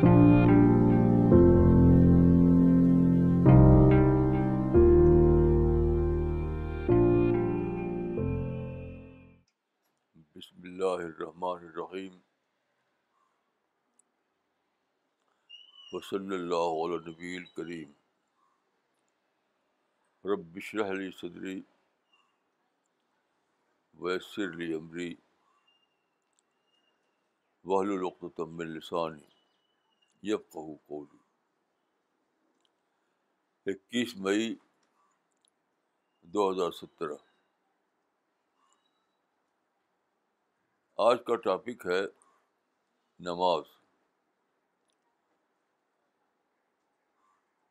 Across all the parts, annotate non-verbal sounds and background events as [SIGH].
بسم اللہ الرحمن الرحیم وصلی اللہ علیہ نبی الکریم رب بشرح علی صدری ویسر علی عمری وحل الخت من لسانی السانی یب کہو کولی اکیس مئی دو ہزار سترہ آج کا ٹاپک ہے نماز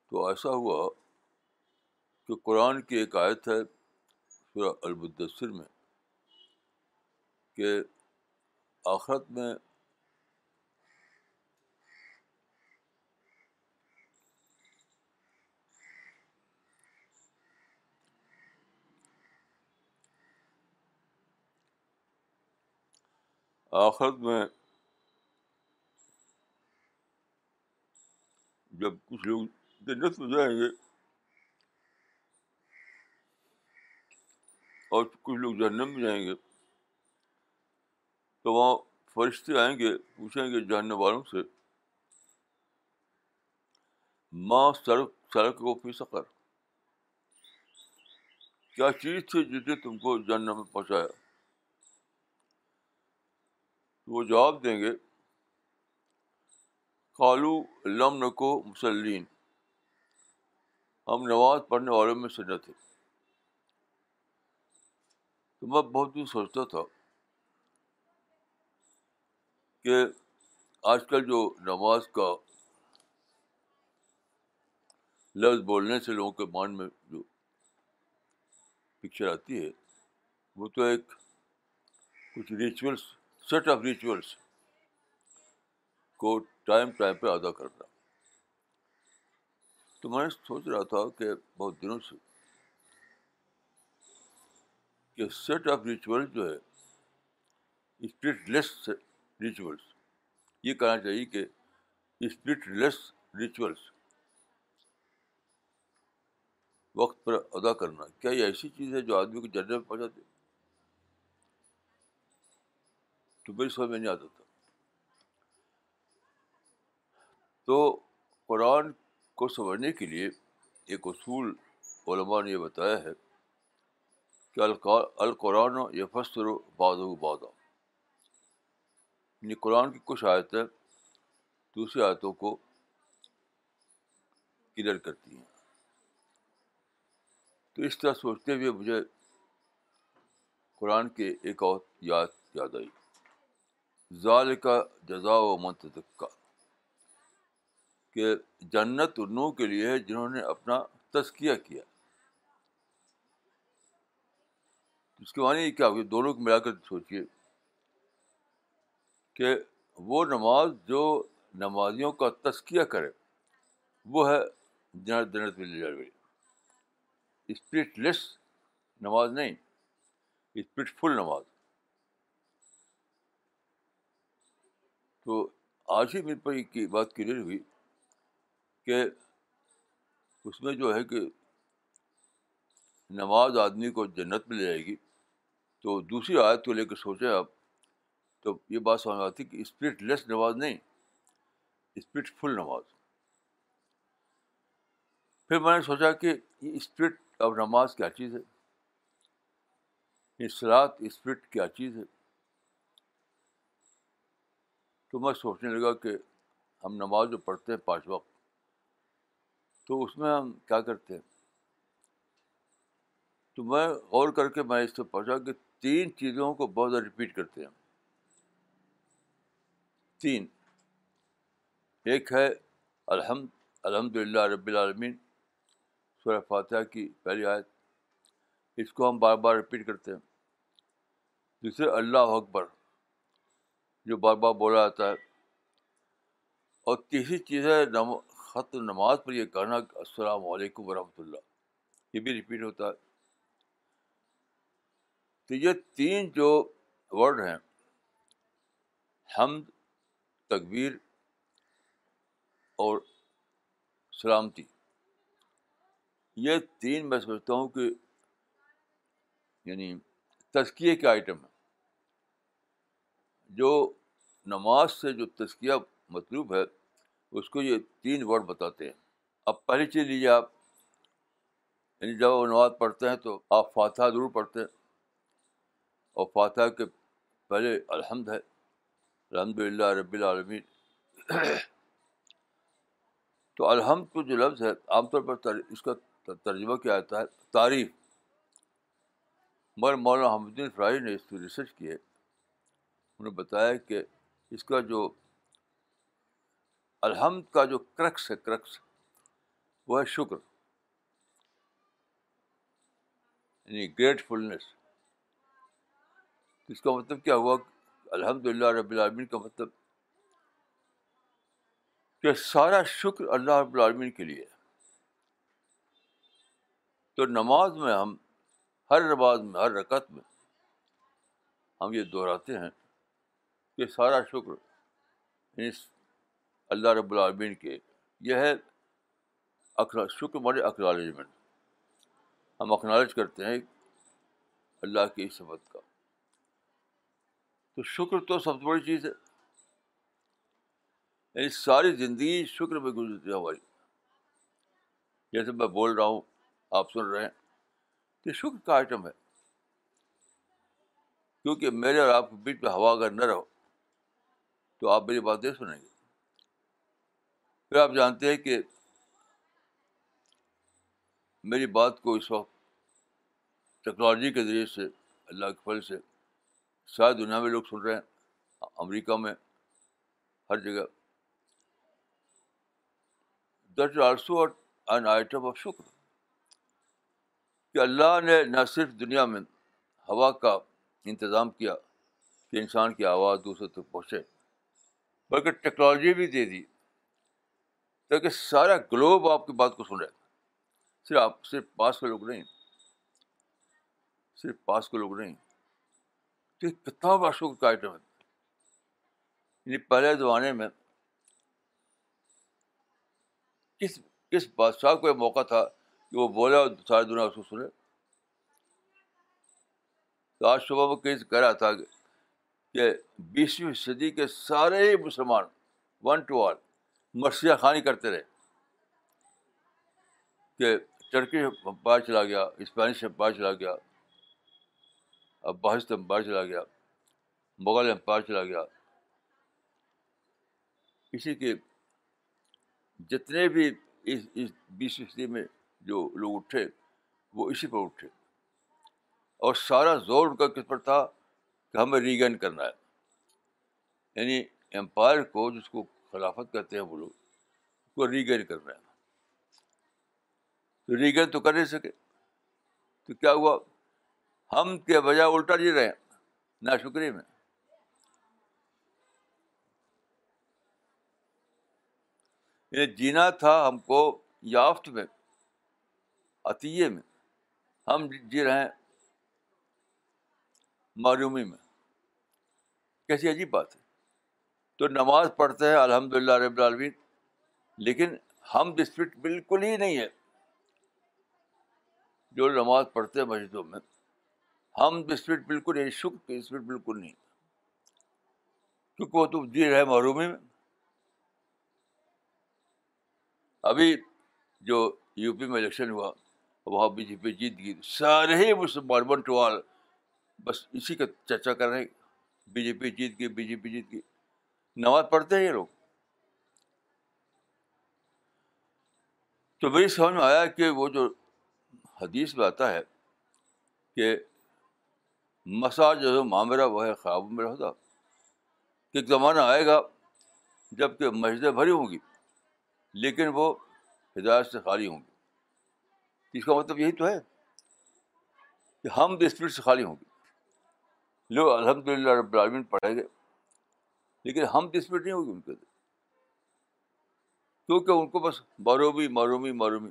تو ایسا ہوا کہ قرآن کی ایک آیت ہے سورہ المدثر میں کہ آخرت میں آخر میں جب کچھ لوگ جنت میں جائیں گے اور کچھ لوگ جہنم میں جائیں گے تو وہاں فرشتے آئیں گے پوچھیں گے جاننے والوں سے ماں سڑک سڑک کو پھنسا کر کیا چیز تھی جس نے تم کو جاننے میں پہنچایا وہ جواب دیں گے قالو لم نکو مسلین ہم نماز پڑھنے والوں میں سے نہ تھے تو میں بہت دن سوچتا تھا کہ آج کل جو نماز کا لفظ بولنے سے لوگوں کے مان میں جو پکچر آتی ہے وہ تو ایک کچھ ریچولس سیٹ آف ریچولس کو ٹائم ٹائم پہ ادا کرنا تو میں سوچ رہا تھا کہ بہت دنوں سے کہ سیٹ آف ریچولس یہ کہنا چاہیے کہ اسپرٹ لیس ریچولس وقت پر ادا کرنا کیا یہ ایسی چیز ہے جو آدمی کو جنرل میں پہنچاتے تو میری سمجھ میں نہیں آتا تھا تو قرآن کو سمجھنے کے لیے ایک اصول علماء نے یہ بتایا ہے کہ القا القرآن و یا فصر و باد و باد یعنی قرآن کی کچھ آیتیں دوسری آیتوں کو کلیئر کرتی ہیں تو اس طرح سوچتے ہوئے مجھے قرآن کے ایک اور یاد یاد آئی ظال کا جزا و منتقا کہ جنت انہوں کے لیے ہے جنہوں نے اپنا تذکیہ کیا اس کے معنی کیا ہوگی دونوں کو ملا کر سوچیے کہ وہ نماز جو نمازیوں کا تذکیہ کرے وہ ہے جنت جنت اسپرٹ لیس نماز نہیں اسپرٹ فل نماز تو آج ہی میرے پر ایک بات کلیئر ہوئی کہ اس میں جو ہے کہ نماز آدمی کو جنت میں لے جائے گی تو دوسری آیت کو لے کے سوچیں آپ تو یہ بات سمجھ آتی کہ اسپرٹ لیس نماز نہیں اسپرٹ فل نماز پھر میں نے سوچا کہ یہ اسپرٹ اور نماز کیا چیز ہے اصلاح اسپرٹ کیا چیز ہے تو میں سوچنے لگا کہ ہم نماز جو پڑھتے ہیں پانچ وقت تو اس میں ہم کیا کرتے ہیں تو میں غور کر کے میں اس سے پہنچا کہ تین چیزوں کو بہت زیادہ رپیٹ کرتے ہیں تین ایک ہے الحمد الحمد للہ رب العالمین سورہ فاتحہ کی پہلی آیت اس کو ہم بار بار رپیٹ کرتے ہیں دوسرے اللہ اکبر جو بار بار بولا جاتا ہے اور تیسری ہے خط نماز پر یہ کہنا السلام علیکم ورحمۃ اللہ یہ بھی رپیٹ ہوتا ہے تو یہ تین جو ورڈ ہیں حمد تقبیر اور سلامتی یہ تین میں سمجھتا ہوں کہ یعنی تزکیے کے آئٹم ہیں جو نماز سے جو تزکیہ مطلوب ہے اس کو یہ تین ورڈ بتاتے ہیں اب پہلی چیز لیجیے آپ یعنی جب وہ نماز پڑھتے ہیں تو آپ فاتحہ ضرور پڑھتے ہیں اور فاتحہ کے پہلے الحمد ہے الحمد للہ رب العالمین تو الحمد کو جو لفظ ہے عام طور پر اس کا ترجمہ کیا آتا ہے تعریف مگر مولانا الدین فراہی نے اس پہ ریسرچ کی ہے انہوں نے بتایا کہ اس کا جو الحمد کا جو کرکس ہے کرکس وہ ہے شکر یعنی گریٹ اس کا مطلب کیا ہوا الحمد للہ رب العالمین کا مطلب کہ سارا شکر اللہ رب العالمین کے لیے تو نماز میں ہم ہر نماز میں ہر رکعت میں ہم یہ دہراتے ہیں سارا شکر اللہ رب العالمین کے یہ ہے شکر مارے اکنالجمنٹ ہم اکنالج کرتے ہیں اللہ کی سبت کا تو شکر تو سب سے بڑی چیز ہے یعنی ساری زندگی شکر میں گزرتی ہے ہماری جیسے میں بول رہا ہوں آپ سن رہے ہیں کہ شکر کا آئٹم ہے کیونکہ میرے اور آپ کے بیچ میں ہوا اگر نہ رہو تو آپ میری بات نہیں سنیں گے پھر آپ جانتے ہیں کہ میری بات کو اس وقت ٹیکنالوجی کے ذریعے سے اللہ کے پھل سے شاید دنیا میں لوگ سن رہے ہیں امریکہ میں ہر جگہ that is also an item of شکر کہ اللہ نے نہ صرف دنیا میں ہوا کا انتظام کیا کہ انسان کی آواز دوسرے تک پہنچے بلکہ ٹیکنالوجی بھی دے دی تاکہ سارا گلوب آپ کی بات کو سنے صرف آپ صرف پاس کے لوگ نہیں صرف پاس کے لوگ نہیں تو یہ کتنا بادشاہ کا آئٹم ہے یعنی پہلے زمانے میں کس کس بادشاہ کو یہ موقع تھا کہ وہ بولے اور ساری دنیا اس کو سنے تو آج صبح وہ کہیں سے کہہ رہا تھا کہ کہ بیسویں صدی کے سارے ہی مسلمان ون ٹو آل مرثیہ خانی کرتے رہے کہ ٹرکش امپائر چلا گیا اسپینش امپائر چلا گیا افغانست امپائر چلا گیا مغل امپائر چلا گیا اسی کے جتنے بھی اس اس بیسویں صدی میں جو لوگ اٹھے وہ اسی پر اٹھے اور سارا زور ان کا کس پر تھا کہ ہمیں ریگین کرنا ہے یعنی امپائر کو جس کو خلافت کہتے ہیں وہ لوگ اس کو ریگین کرنا ہے تو ریگین تو کر نہیں سکے تو کیا ہوا ہم کے بجائے الٹا جی رہے ہیں نہ شکریہ میں جینا تھا ہم کو یافت میں عطیے میں ہم جی رہے ہیں معرومی میں کیسی عجیب بات ہے تو نماز پڑھتے ہیں الحمد للہ رب العالمین لیکن ہم ڈسپٹ بالکل ہی نہیں ہے جو نماز پڑھتے ہیں مسجدوں میں ہم اسپرٹ بالکل نہیں شکر کی اسپرٹ بالکل نہیں کیونکہ وہ تو جی رہے معرومی میں ابھی جو یو پی میں الیکشن ہوا وہاں بی جے پی جیت گئی سارے ہی مسلمان ون ٹو آل بس اسی کا چرچا کر رہے ہیں بی جے پی جیت گئی بی جے پی جیت گئی نماز پڑھتے ہیں یہ لوگ تو میری سمجھ میں آیا کہ وہ جو حدیث میں آتا ہے کہ مسا جو ہے معاملہ وہ ہے خواب میں رہتا کہ ایک زمانہ آئے گا جب کہ مسجدیں بھری ہوں گی لیکن وہ ہدایت سے خالی ہوں گی اس کا مطلب یہی تو ہے کہ ہم بھی اسپرٹ سے خالی ہوں گے لو الحمد للہ رب العالمین پڑھیں گے لیکن ہم دسمت نہیں ہوگی ان کے کیونکہ ان کو بس مرومی مرومی مرومی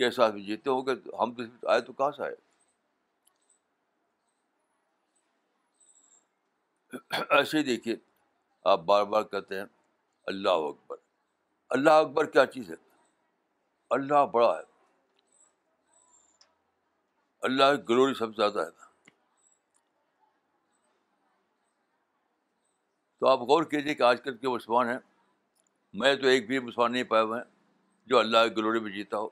یہ احساس بھی جیتے ہوں گے ہم آئے تو کہاں سے آئے ایسے ہی دیکھیے آپ بار بار کہتے ہیں اللہ اکبر اللہ اکبر کیا چیز ہے اللہ بڑا ہے اللہ کی گلوری سب سے زیادہ ہے نا تو آپ غور کیجیے کہ آج کل کے مسلمان ہیں میں تو ایک بھی مسلمان نہیں پایا ہوا ہیں جو اللہ کی گلوری میں جیتا ہو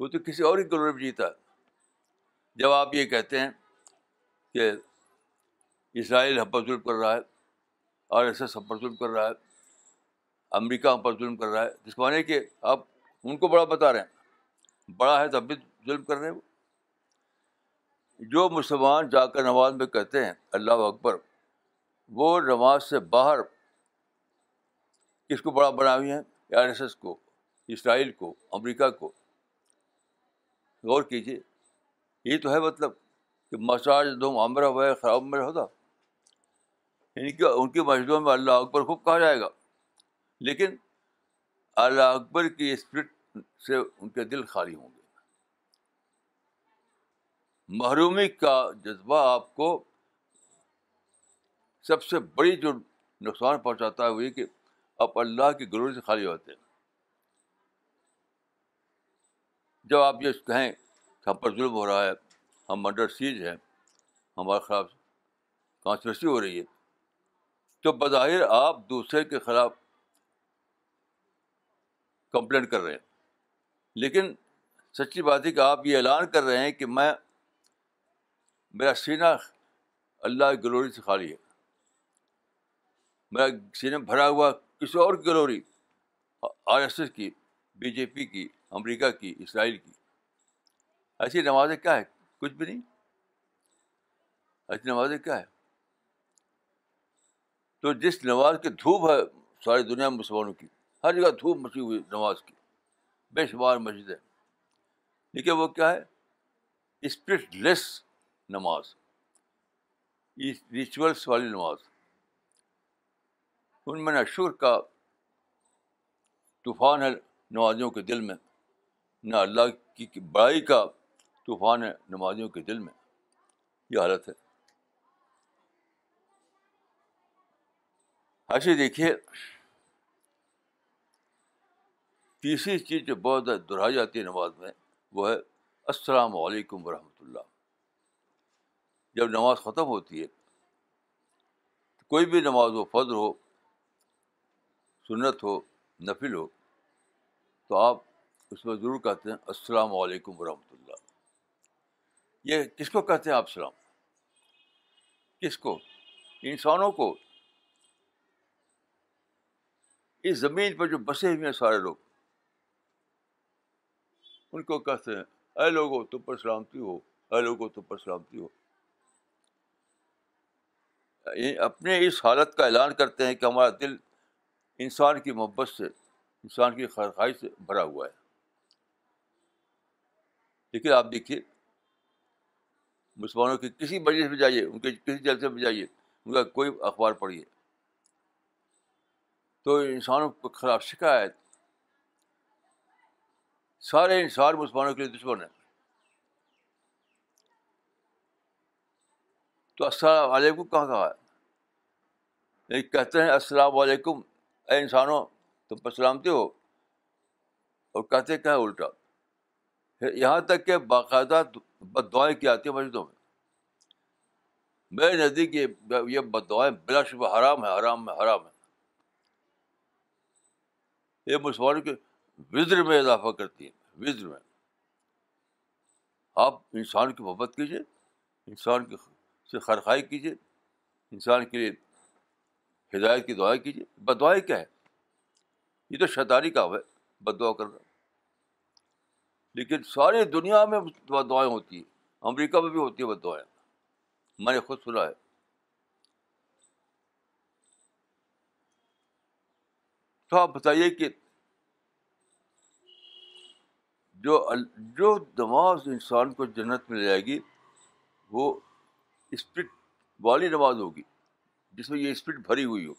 وہ تو کسی اور ہی گلوری میں جیتا ہے جب آپ یہ کہتے ہیں کہ اسرائیل ہم پر ظلم کر رہا ہے آر ایس ایس ہم ظلم کر رہا ہے امریکہ ہم پر ظلم کر رہا ہے کو مانے کہ آپ ان کو بڑا بتا رہے ہیں بڑا ہے تب بھی ظلم کر رہے ہیں وہ جو مسلمان جا کر نماز میں کہتے ہیں اللہ اکبر وہ نماز سے باہر کس کو بڑا بنا ہوئی ہیں آر ایس ایس کو اسرائیل کو امریکہ کو غور کیجیے یہ تو ہے مطلب کہ مساج دوم عمرہ ہوا ہے خراب عمر ہوتا ان یعنی کی ان کی مسجدوں میں اللہ اکبر خوب کہا جائے گا لیکن اللہ اکبر کی اسپرٹ سے ان کے دل خالی ہوں گے محرومی کا جذبہ آپ کو سب سے بڑی جو نقصان پہنچاتا ہے وہ یہ کہ آپ اللہ کی گروہ سے خالی ہوتے ہیں جب آپ یہ کہیں کہ ہم پر ظلم ہو رہا ہے ہم انڈر سیج ہیں ہمارے خلاف کانسپریسی ہو رہی ہے تو بظاہر آپ دوسرے کے خلاف کمپلینٹ کر رہے ہیں لیکن سچی بات ہے کہ آپ یہ اعلان کر رہے ہیں کہ میں میرا سینا اللہ کی گلوری سے خالی ہے میرا سینا بھرا ہوا کسی اور گلوری آر ایس ایس کی بی جے پی کی امریکہ کی اسرائیل کی ایسی نمازیں کیا ہے کچھ بھی نہیں ایسی نمازیں کیا ہے تو جس نماز کی دھوپ ہے ساری دنیا میں مسلمانوں کی ہر جگہ دھوپ مچی ہوئی نماز کی بے شمار مسجد ہے دیکھیے وہ کیا ہے اسپرٹ لیس نماز ریچولس والی نماز ان میں نہ کا طوفان ہے نمازیوں کے دل میں نہ اللہ کی بڑائی کا طوفان ہے نمازیوں کے دل میں یہ حالت ہے ایسے دیکھیے تیسری چیز جو بہت زیادہ جاتی ہے نماز میں وہ ہے السلام علیکم ورحمۃ جب نماز ختم ہوتی ہے کوئی بھی نماز ہو فضر ہو سنت ہو نفل ہو تو آپ اس میں ضرور کہتے ہیں السلام علیکم ورحمۃ اللہ یہ کس کو کہتے ہیں آپ سلام کس کو انسانوں کو اس زمین پر جو بسے ہوئے ہیں سارے لوگ ان کو کہتے ہیں اے لوگوں تم پر سلامتی ہو اے لوگوں تم پر سلامتی ہو اپنے اس حالت کا اعلان کرتے ہیں کہ ہمارا دل انسان کی محبت سے انسان کی خرخائی سے بھرا ہوا ہے لیکن آپ دیکھیے مسلمانوں کی کسی مجلس میں جائیے ان کے کسی جلسے میں جائیے ان کا کوئی اخبار پڑھیے تو انسانوں کے خلاف شکایت سارے انسان مسلمانوں کے لیے دشمن ہیں تو السلام علیکم کہاں کہا ہے یعنی کہتے ہیں السلام علیکم اے انسانوں تم پر سلامتی ہو اور کہتے کیا ہے الٹا یہاں تک کہ باقاعدہ بد دعائیں کی آتی ہیں مسجدوں میں میرے نزدیک یہ بد دعائیں بلا شبہ حرام ہے حرام ہے حرام ہے یہ مسلمانوں کے وزر میں اضافہ کرتی ہے وزر میں آپ انسان کی محبت کیجیے انسان کی سے خرخائی کیجیے انسان کے لیے ہدایت کی دعائیں کیجیے بدعائیں کیا ہے یہ تو شیطانی کا ہے بد دعا کر رہا لیکن ساری دنیا میں بد دعائیں ہوتی ہیں امریکہ میں بھی ہوتی ہیں بد دعائیں میں نے خود سنا ہے تو آپ بتائیے کہ جو جو دماغ انسان کو جنت میں لے جائے گی وہ اسپرٹ والی نماز ہوگی جس میں یہ اسپرٹ بھری ہوئی ہو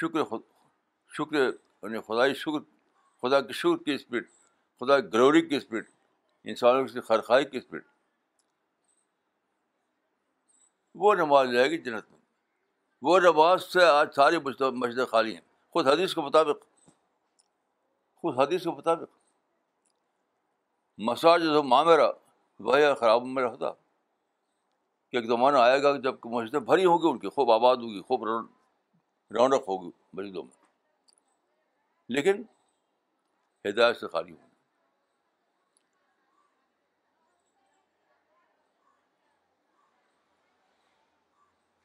شکر خود شکر یعنی خدائی شکر خدا کی شکر کی اسپرٹ خدا کی گروری کی اسپرٹ انسانوں کی خرخائی کی اسپرٹ وہ نماز جائے گی جنت میں وہ نماز سے آج ساری مسجد خالی ہیں خود حدیث کے مطابق خود حدیث کے مطابق مساج جو مامرا وہ خراب میں رہتا کہ ایک زمانہ آئے گا جب کہ مسجدیں بھری گی ان کی خوب آباد ہوگی خوب رونق ہوگی مریضوں میں لیکن ہدایت سے خالی ہوں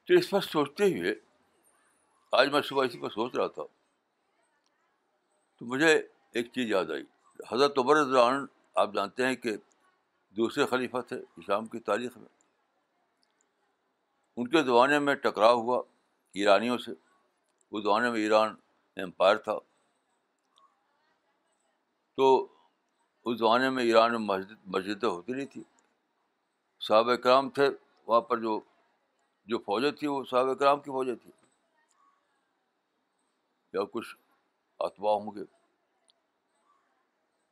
تو اس پر سوچتے ہوئے آج میں صبح اسی پر سوچ رہا تھا تو مجھے ایک چیز یاد آئی حضرت رضوان آپ جانتے ہیں کہ دوسرے خلیفہ تھے اسلام کی تاریخ میں ان کے زمانے میں ٹکراؤ ہوا ایرانیوں سے اس زمانے میں ایران امپائر تھا تو اس زمانے میں ایران میں مسجد مسجدیں ہوتی نہیں تھیں صحابہ کرام تھے وہاں پر جو جو فوجیں تھیں وہ صحابہ کرام کی فوجیں تھیں یا کچھ اتباع ہوں گے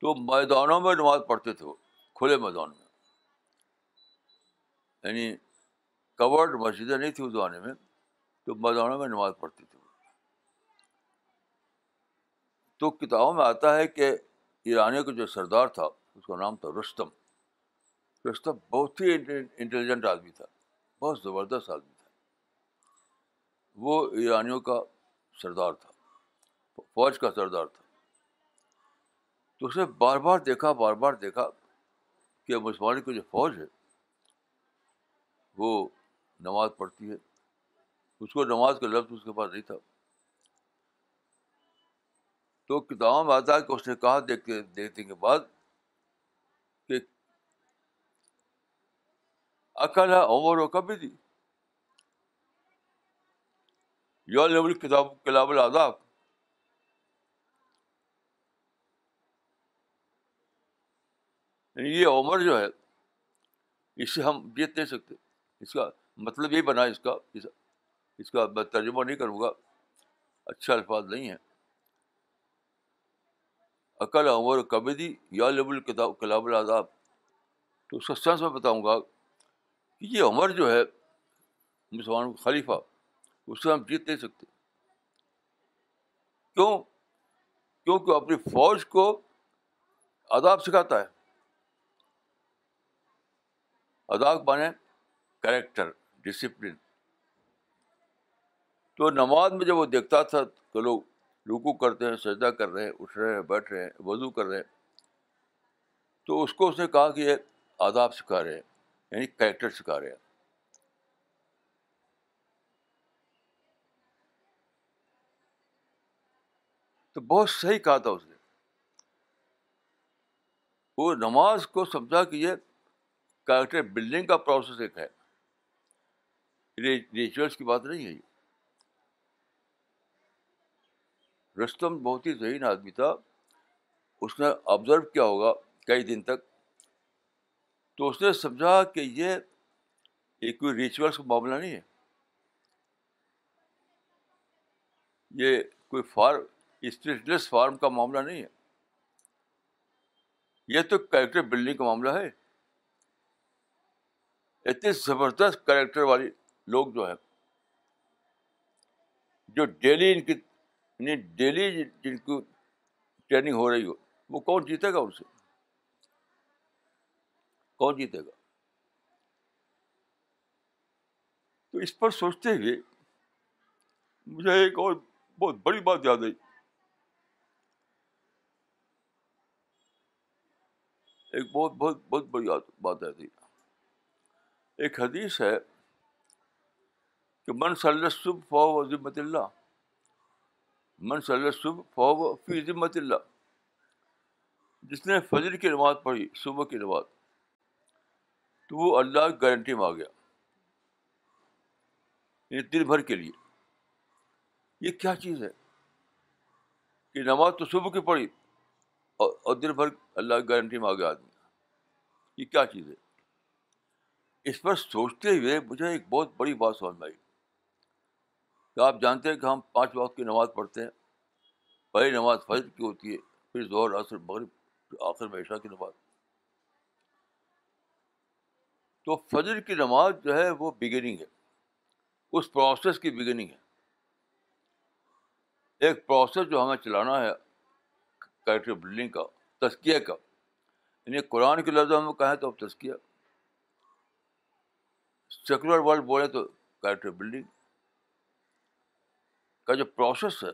تو میدانوں میں نماز پڑھتے تھے وہ کھلے میدان میں یعنی کورڈ مسجدیں نہیں تھیں اس زمانے میں تو میدانوں میں نماز پڑھتی تھی تو کتابوں میں آتا ہے کہ ایرانیوں کا جو سردار تھا اس کا نام تھا رستم رستم بہت ہی انٹیلیجنٹ آدمی تھا بہت زبردست آدمی تھا وہ ایرانیوں کا سردار تھا فوج کا سردار تھا تو اس نے بار بار دیکھا بار بار دیکھا کہ مسلمانوں کی جو فوج ہے وہ نماز پڑھتی ہے اس کو نماز کا لفظ اس کے پاس نہیں تھا تو کتابوں میں آتا ہے کہ اس نے کہا دیکھتے دیکھنے کے بعد کہ اکل ہے عمر و کبھی دی تھی لیول کتاب کلاب العذاب یعنی یہ عمر جو ہے اس سے ہم جیت نہیں سکتے اس کا مطلب یہ بنا اس کا اس کا میں ترجمہ نہیں کروں گا اچھے الفاظ نہیں ہیں عقل عمر کبدی یا لب الکتاب کلاب العذاب تو اس کا سینس میں بتاؤں گا کہ یہ عمر جو ہے مسلمان خلیفہ اس سے ہم جیت نہیں سکتے کیوں کیونکہ اپنی فوج کو آداب سکھاتا ہے آداب مانے کریکٹر ڈسپلن تو نماز میں جب وہ دیکھتا تھا تو لوگ رکو کرتے ہیں سجدہ کر رہے ہیں اٹھ رہے ہیں بیٹھ رہے ہیں وضو کر رہے ہیں تو اس کو اس نے کہا کہ یہ آداب سکھا رہے ہیں یعنی کریکٹر سکھا رہے ہیں تو بہت صحیح کہا تھا اس نے وہ نماز کو سمجھا کہ یہ کریکٹر بلڈنگ کا پروسیس ایک ہے ریچولس کی بات نہیں ہے یہ رستم بہت ہی ذہین آدمی تھا اس نے آبزرو کیا ہوگا کئی دن تک تو اس نے سمجھا کہ یہ کوئی ریچولس کا معاملہ نہیں ہے یہ کوئی فارم اسٹیشلیس فارم کا معاملہ نہیں ہے یہ تو کریکٹر بلڈنگ کا معاملہ ہے اتنی زبردست کریکٹر والی لوگ جو ہیں جو ڈیلی ان کی ڈیلی یعنی جن کی ٹریننگ ہو رہی ہو وہ کون جیتے گا ان سے کون جیتے گا تو اس پر سوچتے ہوئے مجھے ایک اور بہت بڑی بات یاد آئی ایک بہت بہت بہت بڑی بات آئی تھی ایک حدیث ہے کہ من صلی فو و ذمت اللہ من صلی منسلس فو و فی ذمت اللہ جس نے فجر کی نماز پڑھی صبح کی نماز تو وہ اللہ کی گارنٹی میں آ گیا یعنی دن بھر کے لیے یہ کیا چیز ہے کہ نماز تو صبح کی پڑھی اور دن بھر اللہ کی گارنٹی میں آ گیا آدمی یہ کیا چیز ہے اس پر سوچتے ہوئے مجھے ایک بہت بڑی بات سمجھ میں آئی کہ آپ جانتے ہیں کہ ہم پانچ وقت کی نماز پڑھتے ہیں پہلی نماز فجر کی ہوتی ہے پھر ظہر عصر مغرب آخر میں عشاء کی نماز تو فجر کی نماز جو ہے وہ بگننگ ہے اس پروسیس کی بگننگ ہے ایک پروسیس جو ہمیں چلانا ہے کریکٹر بلڈنگ کا تسکیہ کا یعنی قرآن کے لفظ ہم کہیں تو اب تسکیہ سیکولر ورلڈ بولے تو کریکٹر بلڈنگ کا جو پروسیس ہے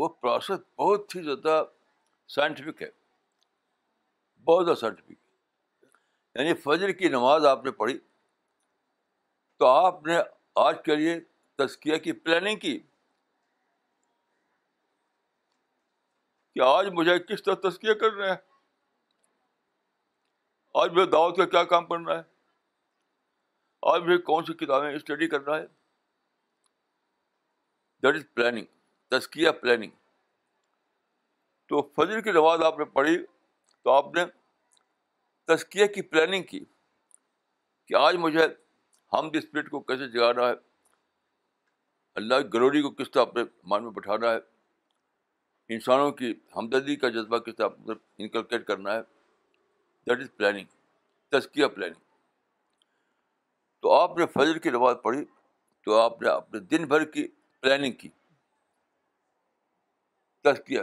وہ پروسیس بہت ہی زیادہ سائنٹیفک ہے بہت زیادہ سائنٹیفک یعنی فجر کی نماز آپ نے پڑھی تو آپ نے آج کے لیے تسکیا کی پلاننگ کی کہ آج مجھے کس طرح کر کرنا ہے آج میں دعوت کا کیا کام کرنا ہے آج مجھے کون سی کتابیں اسٹڈی کرنا ہے دیٹ از پلاننگ تزکیہ پلاننگ تو فجر کی نماز آپ نے پڑھی تو آپ نے تسکیہ کی پلاننگ کی کہ آج مجھے ہمد اسپرٹ کو کیسے جگانا ہے اللہ کی گلوری کو کس طرح اپنے مان میں بٹھانا ہے انسانوں کی ہمدردی کا جذبہ کس طرح انکلکیٹ کرنا ہے دیٹ از پلاننگ تسکیہ پلاننگ تو آپ نے فجر کی رواج پڑھی تو آپ نے اپنے دن بھر کی پلاننگ کی تذکیہ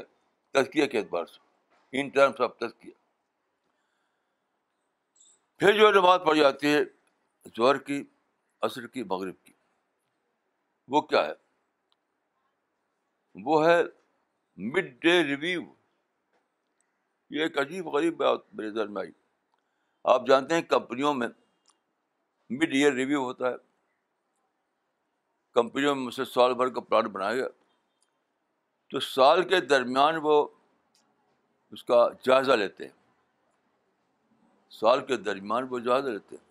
تزکیہ کے اعتبار سے ان ٹرمس آف تزکیہ پھر جو ہے نماعت پڑھی جاتی ہے ظہر کی عصر کی مغرب کی وہ کیا ہے وہ ہے مڈ ڈے ریویو یہ ایک عجیب غریب بات میرے ذہن میں آئی آپ جانتے ہیں کمپنیوں میں مڈ ایئر ریویو ہوتا ہے کمپنی سال بھر کا پلان بنایا گیا تو سال کے درمیان وہ اس کا جائزہ لیتے ہیں سال کے درمیان وہ جائزہ لیتے ہیں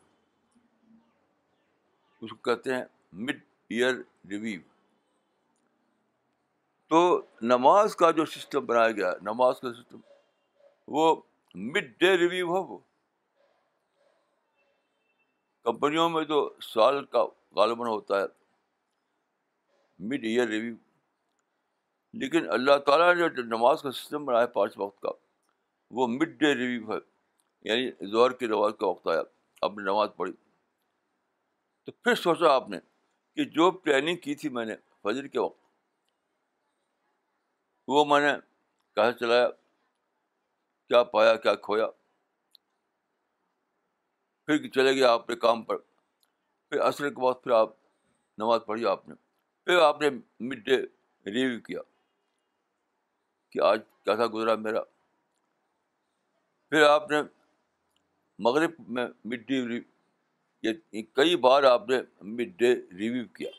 اس کو کہتے ہیں مڈ ایئر ریویو تو نماز کا جو سسٹم بنایا گیا نماز کا سسٹم وہ مڈ ڈے ریویو ہو وہ کمپنیوں میں جو سال کا غالباً ہوتا ہے مڈ ایئر ریویو لیکن اللہ تعالیٰ نے جو نماز کا سسٹم بنایا پانچ وقت کا وہ مڈ ڈے ریویو ہے یعنی ظہر کی نماز کا وقت آیا آپ نے نماز پڑھی تو پھر سوچا آپ نے کہ جو پلاننگ کی تھی میں نے فجر کے وقت وہ میں نے کہاں چلایا کیا پایا کیا کھویا پھر چلے گیا آپ کے کام پر پھر عصر کے بعد پھر آپ نماز پڑھی آپ نے پھر آپ نے مڈ ڈے ریویو کیا کہ آج کیسا گزرا میرا پھر آپ نے مغرب میں مڈ ڈے کئی بار آپ نے مڈ ڈے ریویو کیا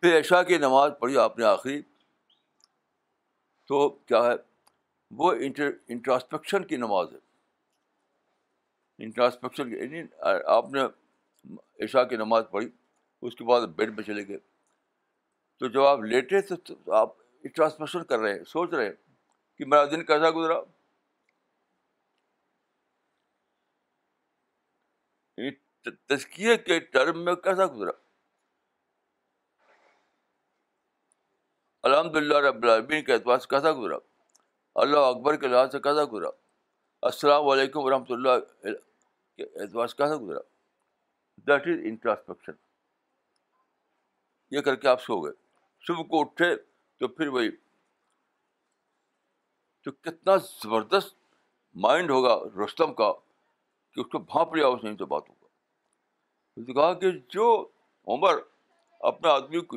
پھر عشاء کی نماز پڑھی آپ نے آخری تو کیا ہے وہ انٹر انٹراسپیکشن کی نماز ہے انٹراسپیکشن کی یعنی آپ نے عشاء کی نماز پڑھی اس کے بعد بیڈ پہ چلے گئے تو جب آپ لیٹے تو آپ ٹرانسمیشن کر رہے ہیں سوچ رہے ہیں کہ میرا دن کیسا گزرا یعنی تشکیے کے ٹرم میں کیسا گزرا الحمد للہ رب العبین کے اعتبار سے کیسا گزرا اللہ اکبر کے لحاظ سے کیسا گزرا السلام علیکم ورحمۃ اللہ کے اعتبار سے کیسا گزرا دیٹ از انٹراسپکشن یہ کر کے آپ سو گئے صبح کو اٹھے تو پھر وہی تو کتنا زبردست مائنڈ ہوگا رستم کا کہ اس کو بھانپ لیا اس تو بات ہوگا تو کہا کہ جو عمر اپنے آدمی کو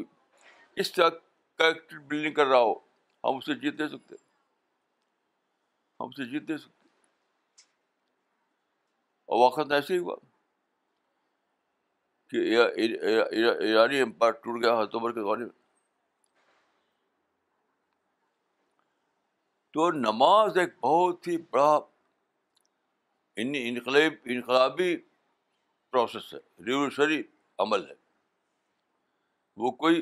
اس طرح کریکٹر بلڈنگ کر رہا ہو ہم اسے جیت دے سکتے ہم اسے جیت دے سکتے اور واقع ایسے ہی ہوا کہ ایرانی امپائر ٹوٹ گیا کے میں تو نماز ایک بہت ہی بڑا یعنی انقلابی پروسیس ہے ریولیوشنری عمل ہے وہ کوئی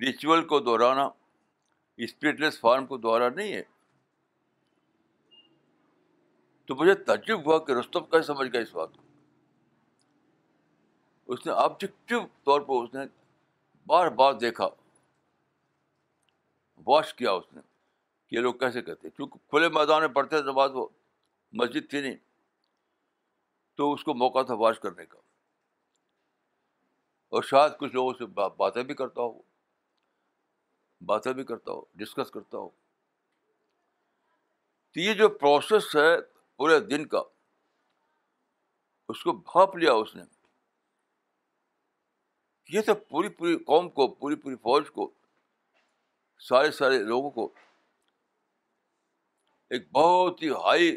ریچول کو دہرانا اسپرٹلیس فارم کو دوہرانا نہیں ہے تو مجھے تعجب ہوا کہ رستم کیسے سمجھ گئے اس بات کو اس نے آبجیکٹو طور پر اس نے بار بار دیکھا واش کیا اس نے کہ یہ لوگ کیسے کہتے چونکہ کھلے میدان میں پڑھتے تھے بعد وہ مسجد تھی نہیں تو اس کو موقع تھا واش کرنے کا اور شاید کچھ لوگوں سے باتیں بھی کرتا ہو باتیں بھی کرتا ہو ڈسکس کرتا ہو تو یہ جو پروسیس ہے پورے دن کا اس کو بھاپ لیا اس نے یہ تو پوری پوری قوم کو پوری پوری فوج کو سارے سارے لوگوں کو ایک بہت ہی ہائی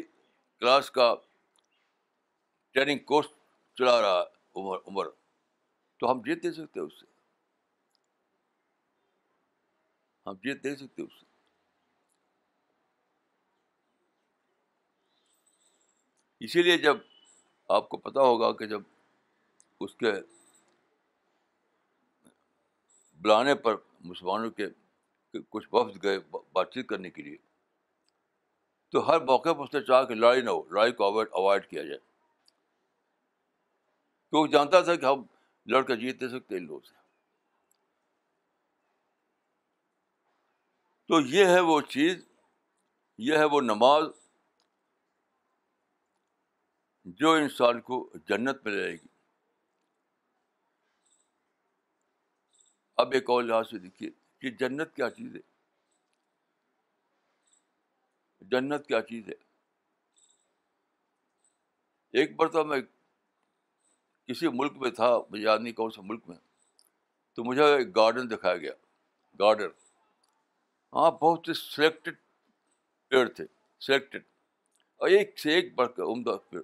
کلاس کا ٹریننگ کورس چلا رہا ہے عمر عمر تو ہم جیت دے سکتے اس سے ہم جیت دے سکتے اس سے اسی لیے جب آپ کو پتا ہوگا کہ جب اس کے بلانے پر مسلمانوں کے کچھ وفد گئے بات چیت کرنے کے لیے تو ہر موقع پر اس نے چاہا کہ لڑائی نہ ہو لڑائی کو اوائڈ اوائڈ کیا جائے وہ جانتا تھا کہ ہم لڑ کر جیت نہیں سکتے ان لوگوں سے تو یہ ہے وہ چیز یہ ہے وہ نماز جو انسان کو جنت میں جائے گی اب ایک اور لحاظ سے دیکھیے کہ جنت کیا چیز ہے جنت کیا چیز ہے ایک مرتبہ میں کسی ملک میں تھا مجھے یاد نہیں کون سے ملک میں تو مجھے ایک گارڈن دکھایا گیا گارڈن ہاں بہت سے سلیکٹڈ پیڑ تھے سلیکٹڈ اور ایک سے ایک بڑھ کر عمدہ پیڑ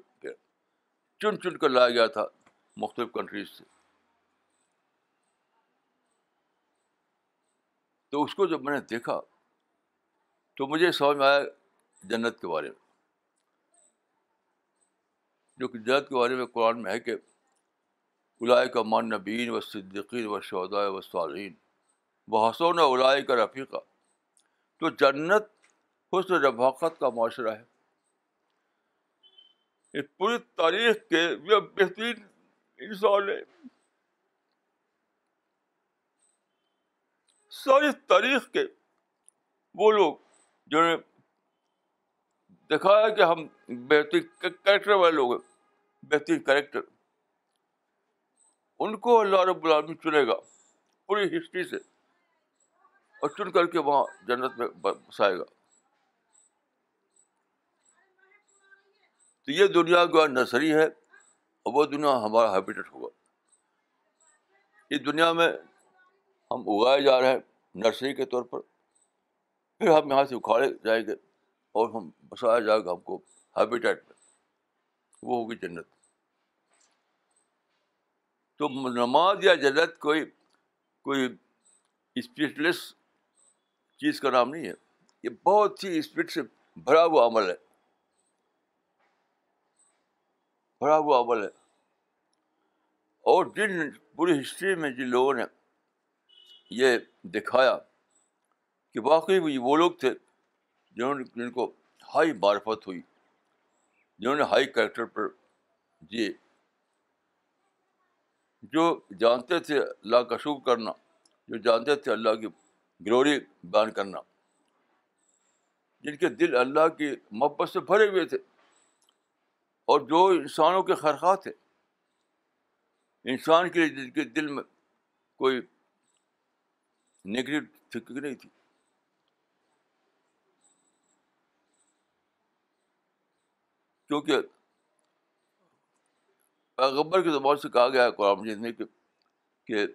چن چن کر لایا گیا تھا مختلف کنٹریز سے تو اس کو جب میں نے دیکھا تو مجھے سمجھ میں آیا جنت کے بارے میں جو کہ جنت کے بارے میں قرآن میں ہے کہ الائے کا مان نبین و صدیقین و شہدا و صالین و حسون و الائے کا رفیقہ تو جنت حسن و کا معاشرہ ہے پوری تاریخ کے بہترین انسان ہے ساری تاریخ کے وہ لوگ جنہوں نے دیکھا ہے کہ ہم بہترین کریکٹر والے لوگ ہیں بہترین کریکٹر ان کو اللہ رب العالمین چنے گا پوری ہسٹری سے اور چن کر کے وہاں جنت میں بسائے گا تو یہ دنیا کا نسری ہے اور وہ دنیا ہمارا ہیبیٹیٹ ہوگا یہ دنیا میں ہم اگائے جا رہے ہیں نرسری کے طور پر پھر ہم یہاں سے اکھاڑے جائیں گے اور ہم بسایا جائے گا ہم کو ہیبیٹیٹ میں وہ ہوگی جنت تو نماز یا جنت کوئی کوئی اسپرٹلیس چیز کا نام نہیں ہے یہ بہت ہی اسپیڈ سے بھرا ہوا عمل ہے بھرا ہوا عمل ہے اور جن پوری ہسٹری میں جن لوگوں نے یہ دکھایا کہ واقعی وہ لوگ تھے جنہوں نے جن کو ہائی بارفت ہوئی جنہوں نے ہائی کریکٹر پر جیے جو جانتے تھے اللہ کا شکر کرنا جو جانتے تھے اللہ کی گلوری بیان کرنا جن کے دل اللہ کی محبت سے بھرے ہوئے تھے اور جو انسانوں کے خرخات تھے انسان کے لیے جن کے دل میں کوئی نگیٹو تھنکنگ نہیں تھی کیونکہ پیغبر کے زبان سے کہا گیا ہے مجید نے کہ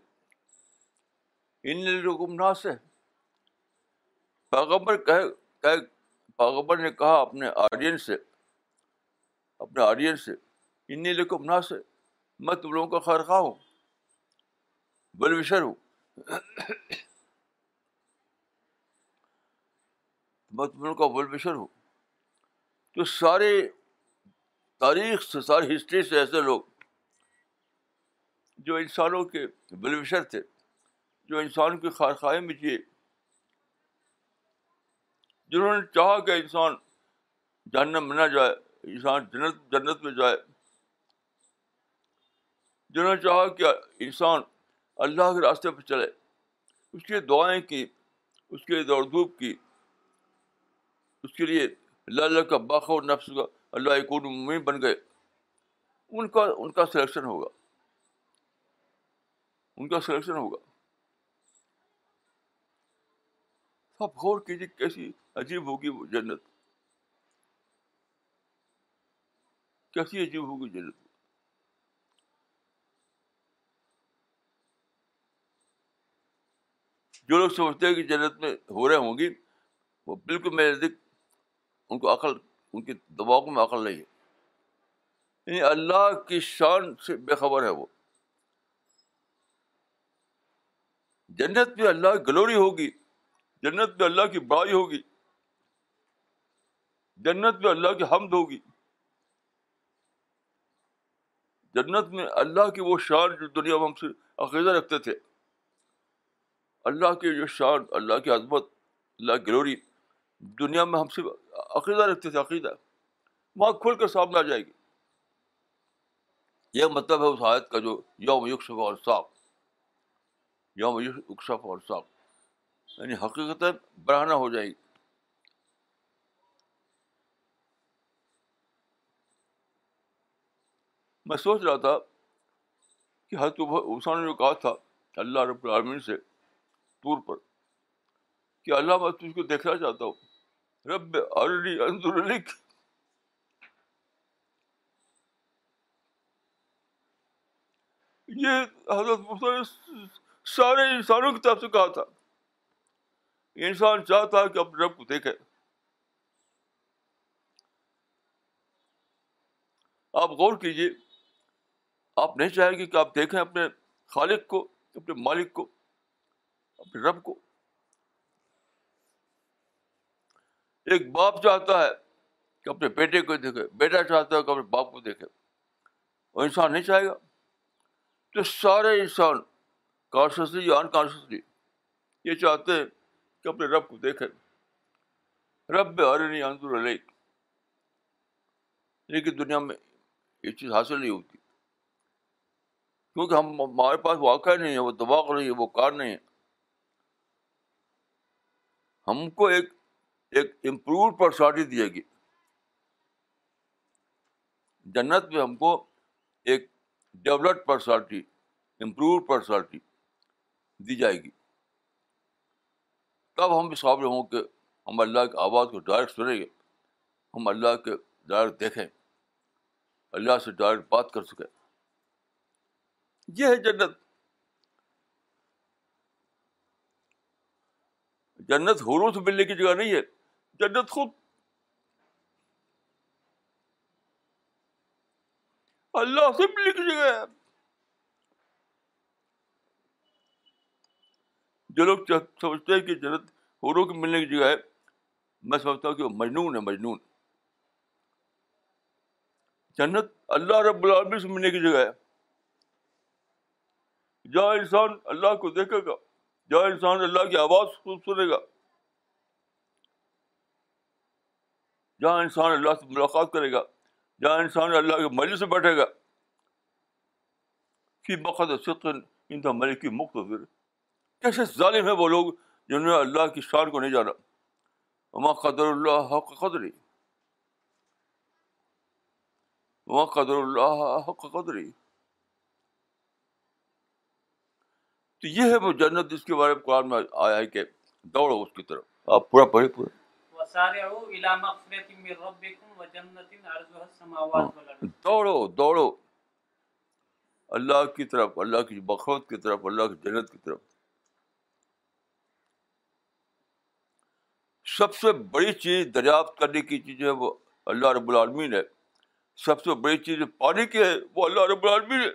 ان لوگوں کو اپنا پیغبر کہے کہ پیغبر نے کہا اپنے آڈینس سے اپنے آڈینس سے ان لوگوں اپنا سے میں تم لوگوں کا خیر خواہ ہوں بلوشر ہوں مطمئن ان کا بلبشر ہو تو سارے تاریخ سے ساری ہسٹری سے ایسے لوگ جو انسانوں کے بلوشر تھے جو انسان کی خارخائے میں چیزیں جنہوں نے چاہا کہ انسان جہنم میں نہ جائے انسان جنت جنت میں جائے جنہوں نے چاہا کہ انسان اللہ کے راستے پہ چلے اس کے دعائیں کی اس کے دور دھوپ کی اس کے لیے اللہ کا باخبور نفس کا اللہ بن گئے ان کا ان کا سلیکشن ہوگا ان کا سلیکشن ہوگا آپ غور کیجیے کیسی عجیب ہوگی وہ جنت کیسی عجیب ہوگی جنت جو لوگ سمجھتے ہیں کہ جنت میں ہو رہے ہوں گی وہ بالکل میرے نزدیک ان کو عقل ان کے دباؤ میں عقل نہیں ہے یعنی اللہ کی شان سے بے خبر ہے وہ جنت میں اللہ کی گلوری ہوگی جنت میں اللہ کی بڑائی ہوگی جنت میں اللہ کی حمد ہوگی جنت میں اللہ کی وہ شان جو دنیا میں ہم سے عقیدہ رکھتے تھے اللہ کی جو شان اللہ کی عظمت اللہ کی گلوری دنیا میں ہم صرف عقیدہ رکھتے تھے عقیدہ وہاں کھل کر سامنے آ جائے گی یہ مطلب ہے اس حایت کا جو یوم یکشف اور صاف یوم یکشف اور صاف یعنی حقیقت برہنہ ہو جائے گی میں سوچ رہا تھا کہ حضرت عثمان نے جو کہا تھا اللہ رب العالمین سے طور پر کہ اللہ میں تجھ کو دیکھنا چاہتا ہوں رب انظر یہ حضرت سارے انسانوں کی طرف سے کہا تھا انسان چاہتا ہے کہ اپنے رب کو دیکھے آپ غور کیجیے آپ نہیں چاہیں گے کہ آپ دیکھیں اپنے خالق کو اپنے مالک کو اپنے رب کو ایک باپ چاہتا ہے کہ اپنے بیٹے کو دیکھے بیٹا چاہتا ہے کہ اپنے باپ کو دیکھے وہ انسان نہیں چاہے گا تو سارے انسان کانشیسلی یا انکانشیسلی یہ چاہتے ہیں کہ اپنے رب کو دیکھے رب ارنی نہیں اندر لیکن دنیا میں یہ چیز حاصل نہیں ہوتی کیونکہ ہم ہمارے پاس واقع نہیں ہے وہ دباغ نہیں ہے وہ کار نہیں ہے ہم کو ایک ایک امپروو پرسنالٹی دیے گی جنت میں ہم کو ایک ڈیولپڈ پرسنالٹی امپروو پرسنالٹی دی جائے گی تب ہم بھی ہوں کہ ہم اللہ کی آواز کو ڈائریکٹ سنیں گے ہم اللہ کے ڈائریکٹ دیکھیں اللہ سے ڈائریکٹ بات کر سکیں یہ ہے جنت جنت حروف ملنے کی جگہ نہیں ہے جنت خود اللہ سے لکھ کی ہے جو لوگ سمجھتے ہیں کہ جنت ملنے کی جگہ ہے میں سمجھتا ہوں کہ وہ مجنون ہے مجنون جنت اللہ رب العبی سے ملنے کی جگہ ہے جہاں انسان اللہ کو دیکھے گا جہاں انسان اللہ کی آواز سنے گا جہاں انسان اللہ سے ملاقات کرے گا جہاں انسان اللہ کے مجلس سے بیٹھے گا فی کہ بقد انتہ ملکی پھر کیسے ظالم ہے وہ لوگ جنہوں نے اللہ کی شان کو نہیں جانا قدر اللہ حق قدری قدر اللہ حق قدری تو یہ ہے وہ جنت جس کے بارے میں قرآن میں آیا ہے کہ دوڑو اس کی طرف آپ پورا پڑھے پورے ہاں۔ دوڑو دوڑو اللہ کی طرف اللہ کی بخوت کی طرف اللہ کی جنت کی طرف سب سے بڑی چیز دریافت کرنے کی چیز ہے وہ اللہ رب العالمین ہے سب سے بڑی چیز پانی کی ہے وہ اللہ رب العالمین ہے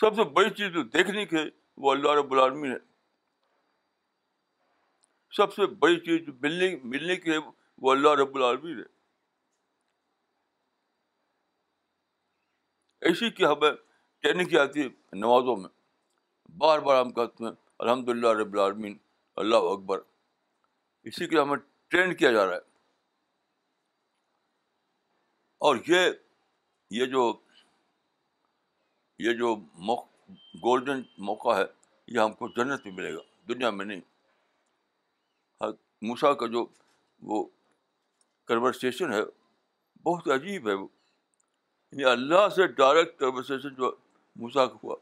سب سے بڑی چیز جو دیکھنے کی ہے وہ اللہ رب العالمین ہے سب سے بڑی چیز جو ملنے ملنے کی ہے وہ اللہ رب العالمین ہے ایسی کی ہمیں ٹریننگ کی آتی ہے نمازوں میں بار بار ہم کہتے ہیں الحمد للہ رب العالمین اللہ اکبر اسی کے ہمیں ٹرین کیا جا رہا ہے اور یہ یہ جو یہ جو گولڈن موقع ہے یہ ہم کو جنت میں ملے گا دنیا میں نہیں موسا کا جو وہ کنورسیشن ہے بہت عجیب ہے وہ یعنی اللہ سے ڈائریکٹ کنورسیشن جو موسا کا ہوا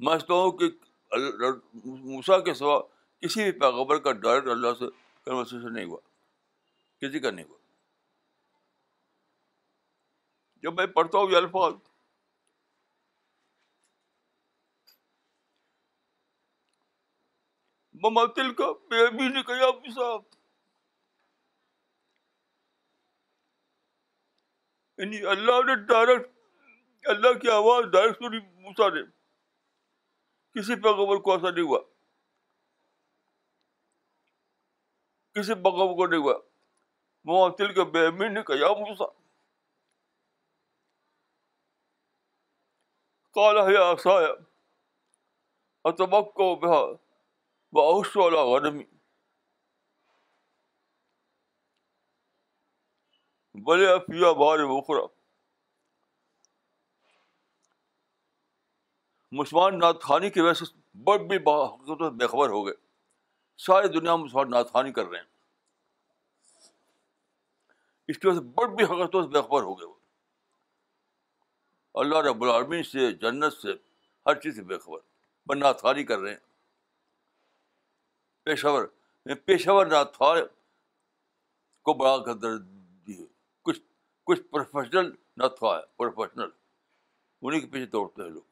میں سمجھتا ہوں کہ موسا کے سوا کسی بھی پیغبر کا ڈائریکٹ اللہ سے کنورسیشن نہیں ہوا کسی کا نہیں ہوا جب میں پڑھتا ہوں یہ الفاظ مماتل کا بیبی نے کہا آپ صاحب یعنی اللہ نے ڈائریکٹ اللہ کی آواز ڈائریکٹ سنی موسا نے کسی پیغمبر کو ایسا نہیں ہوا کسی پیغمبر کو نہیں ہوا مماتل کا بیبی نے کہا آپ موسا کالا ہے آسا ہے اتبک کو بہار باس اللہ غنمی بلے افیا بار بخر مسلمان نعت خانی کی وجہ سے بڑ بھی بہت بے خبر ہو گئے ساری دنیا مسلمان نعت خانی کر رہے ہیں اس کی وجہ سے بڑ بھی حقت و خبر ہو گئے وہ اللہ رب العالمین سے جنت سے ہر چیز سے خبر بےخبر نعت خانی کر رہے ہیں پیشور پیشور ناتھوار کو بڑھا پروفیشنل انہیں کے پیچھے دوڑتے ہیں لوگ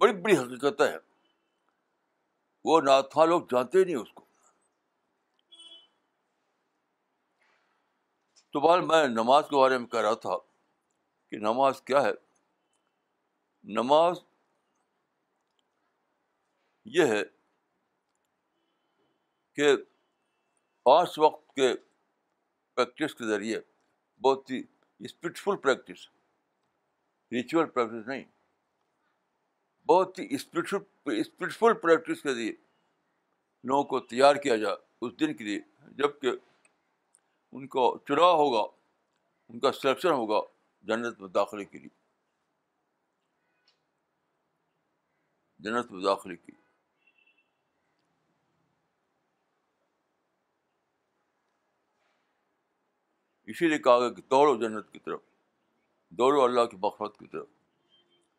بڑی بڑی حقیقتیں ہیں وہ ناتھوا لوگ جانتے نہیں اس کو تو بال میں نماز کے بارے میں کہہ رہا تھا کہ نماز کیا ہے نماز یہ ہے کہ آج وقت کے پریکٹس کے ذریعے بہت ہی اسپرٹفل پریکٹس ریچول پریکٹس نہیں بہت ہی اسپرٹفل اسپرٹفل پریکٹس کے ذریعے لوگوں کو تیار کیا جائے اس دن کے لیے جب کہ ان کو چڑاؤ ہوگا ان کا سلیکشن ہوگا جنت میں داخلے کے لیے جنت میں داخلے کے لیے اسی لیے کہا گیا کہ دوڑو جنت کی طرف دوڑو اللہ کی بخواد کی طرف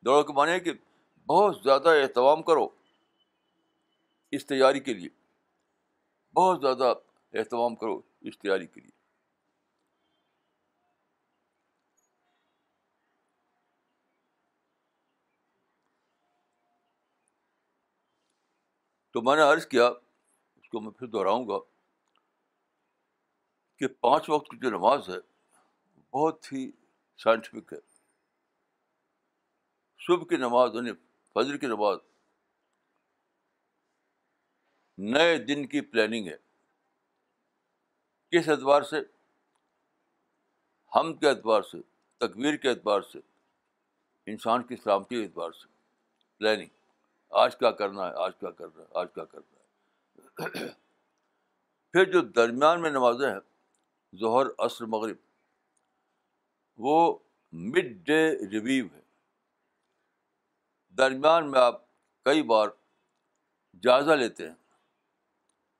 دوڑو کے معنی ہے کہ بہت زیادہ اہتمام کرو اس تیاری کے لیے بہت زیادہ اہتمام کرو اس تیاری کے لیے تو میں نے عرض کیا اس کو میں پھر دہراؤں گا کہ پانچ وقت کی جو نماز ہے بہت ہی سائنٹیفک ہے صبح کی نماز یعنی فجر کی نماز نئے دن کی پلاننگ ہے کس اعتبار سے ہم کے اعتبار سے تقویر کے اعتبار سے انسان کی سلامتی کے اعتبار سے پلاننگ آج کیا کرنا ہے آج کیا کرنا ہے آج کیا کرنا ہے پھر جو درمیان میں نمازیں ہیں ظہر عصر مغرب وہ مڈ ڈے ریویو ہے درمیان میں آپ کئی بار جائزہ لیتے ہیں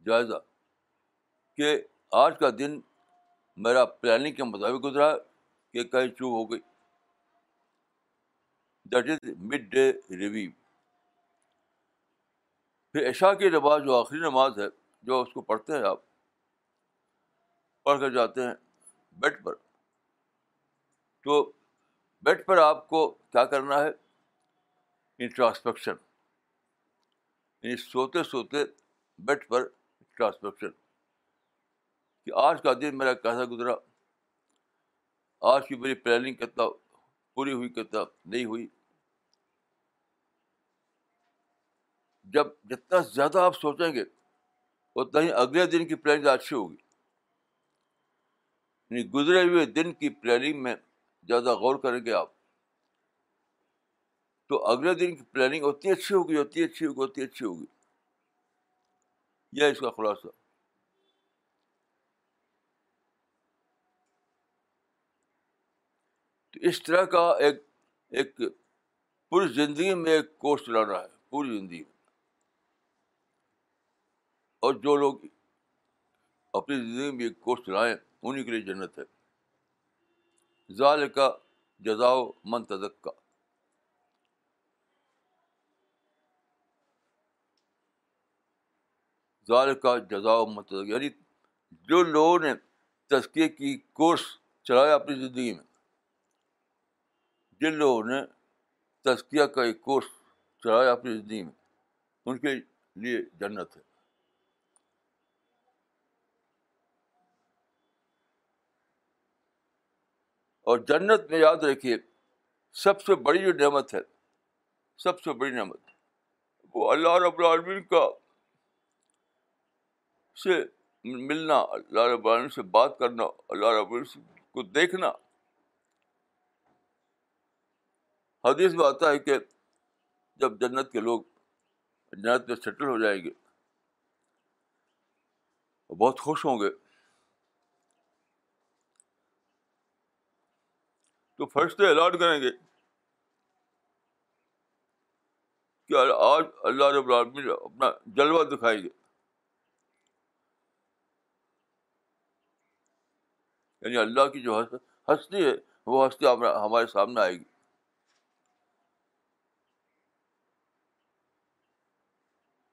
جائزہ کہ آج کا دن میرا پلاننگ کے مطابق گزرا کہ کہیں چوب ہو گئی that is mid day review پھر عشاء کی نماز جو آخری نماز ہے جو اس کو پڑھتے ہیں آپ پڑھ کر جاتے ہیں بیڈ پر تو بیڈ پر آپ کو کیا کرنا ہے انٹراسپیکشن یعنی سوتے سوتے بیڈ پر انٹراسپیکشن کہ آج کا دن میرا کیسا گزرا آج کی میری پلاننگ کتنا پوری ہوئی کتنا نہیں ہوئی جب جتنا زیادہ آپ سوچیں گے اتنا ہی اگلے دن کی پلاننگ اچھی ہوگی یعنی گزرے ہوئے دن کی پلاننگ میں زیادہ غور کریں گے آپ تو اگلے دن کی پلاننگ اتنی اچھی ہوگی اتنی اچھی ہوگی اتنی اچھی ہوگی یہ اس کا خلاصہ تو اس طرح کا ایک ایک پوری زندگی میں ایک کورس چلانا ہے پوری زندگی میں اور جو لوگ اپنی زندگی میں ایک کورس چلائیں انہیں کے لیے جنت ہے ظال کا من منتق کا ظال کا جزاؤ من تزک یعنی جو لوگوں نے تزکیے کی کورس چلایا اپنی زندگی میں جن لوگوں نے تذکیہ کا ایک کورس چلایا اپنی زندگی میں ان کے لیے جنت ہے اور جنت میں یاد رکھیے سب سے بڑی جو نعمت ہے سب سے بڑی نعمت وہ اللہ رب العالمین کا سے ملنا اللہ رب العالمین سے بات کرنا اللہ رب العالمین کو دیکھنا حدیث میں آتا ہے کہ جب جنت کے لوگ جنت میں سیٹل ہو جائیں گے بہت خوش ہوں گے فرشتے اعلان کریں گے کہ آج اللہ رب العالمین اپنا جلوہ دکھائیں گے یعنی اللہ کی جو ہستی ہے وہ ہستی ہمارے سامنے آئے گی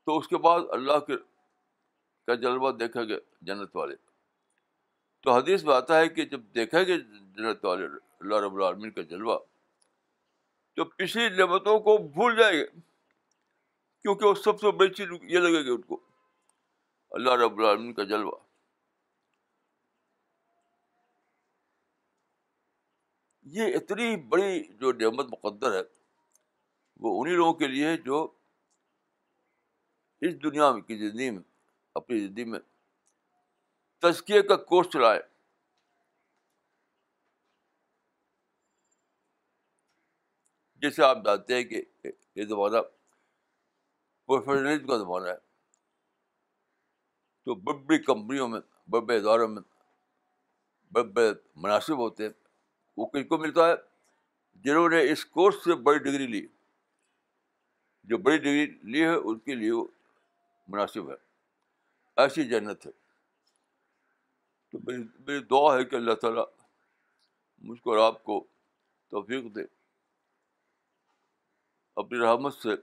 تو اس کے بعد اللہ کے کا جلوہ دیکھیں گے جنت والے تو حدیث میں آتا ہے کہ جب دیکھیں گے جنت والے اللہ رب العالمین کا جلوہ تو پچھلی نعمتوں کو بھول جائے گے کیونکہ وہ سب سے بڑی چیز یہ لگے گی ان کو اللہ رب العالمین کا جلوہ یہ اتنی بڑی جو نعمت مقدر ہے وہ انہیں لوگوں کے لیے جو اس دنیا کی زندگی میں اپنی زندگی میں تزکیے کا کورس چلائے جیسے آپ جانتے ہیں کہ یہ زمانہ پروفیشنلزم کا زمانہ ہے تو بڑی بڑی کمپنیوں میں بڑے بڑے اداروں میں بڑے بڑے مناسب ہوتے ہیں وہ کن کو ملتا ہے جنہوں نے اس کورس سے بڑی ڈگری لی جو بڑی ڈگری لی ہے ان کے لیے وہ مناسب ہے ایسی جنت ہے تو میری میری دعا ہے کہ اللہ تعالیٰ مجھ کو اور آپ کو توفیق دے اپنی اپنی رحمت رحمت سے سے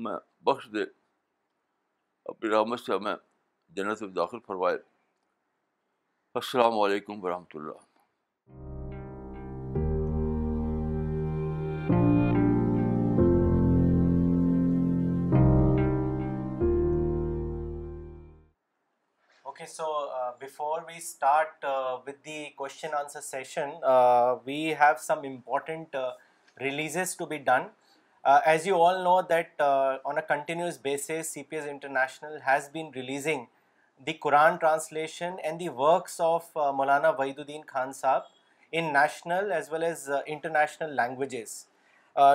میں بخش دے ہمیں جنت داخل فرمائے السلام علیکم ورحمۃ و so before we start session we have some important releases to be done. Uh, as you all know that uh, on a continuous basis, CPS International has been releasing the Quran translation and the works of uh, Maulana Wahiduddin Khan Sahab in national as well as international languages.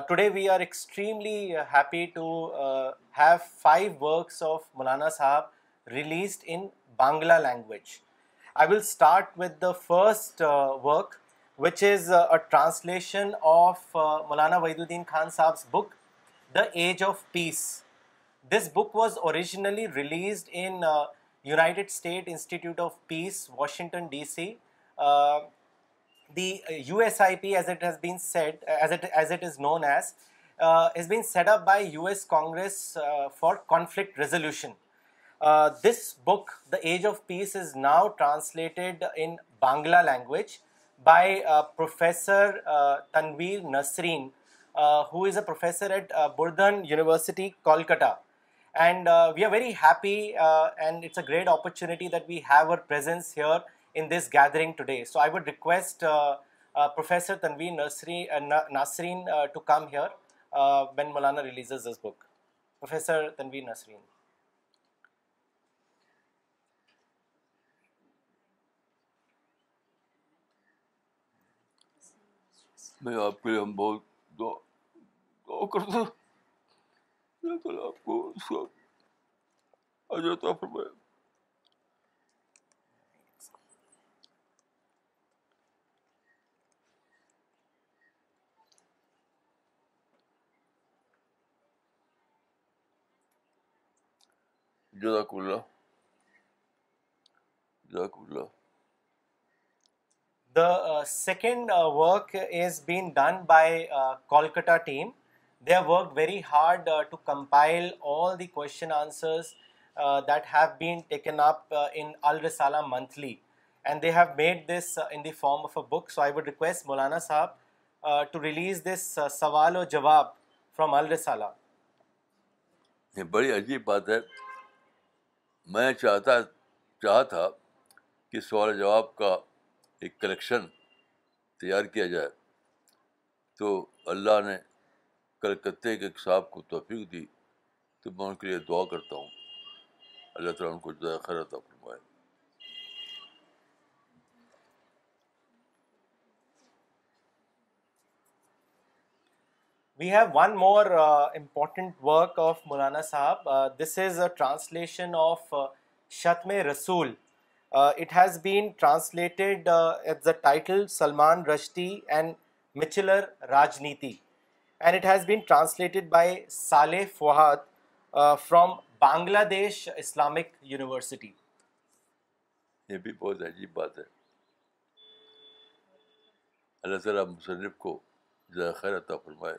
Today we are extremely happy to have 5 works of Maulana Sahab released in Bangla language. I will start with the first work which is uh, a translation of uh, Maulana Wahiduddin Khan Saab's book, The Age of Peace. This book was originally released in uh, United States Institute of Peace, Washington DC. The USIP, as it has been said, as it is known as, has been set up by US Congress for conflict resolution. This book, The Age of Peace, is now translated in Bangla language by uh, Professor uh, Tanveer Nasreen, uh, who is a professor at Burdwan University, Kolkata. And we are very happy and it's a great opportunity that we have her presence here in this gathering today. So I would request Professor Tanveer Nasreen to come here when Maulana releases this book. Professor Tanveer Nasreen. میں آپ کے لیے ہم بہت دعا دعا کرتا اللہ تعالیٰ آپ کو اس کا اجرتا فرمائے جزاک اللہ جزاک اللہ second Kolkata team they work very hard to compile all the کو صاحب دس سوال اور جواب فرام الرسالہ بڑی عجیب بات ہے میں چاہتا چاہ تھا کہ سوال جواب کا ایک کلیکشن تیار کیا جائے تو اللہ نے کلکتے کے صاحب کو توفیق دی تو میں ان کے لیے دعا کرتا ہوں اللہ تعالیٰ ان کو خیر we have one more important work of مولانا صاحب this is a translation of شتم رسول it has been translated at the title Salman Rushdie and مچلر راجنیتی and it has been translated by Saleh Fuad from Bangladesh Islamic university یہ بھی بہت عجیب بات ہے اللہ تعالیٰ مصنف کو ذرا خیر عطا فرمائے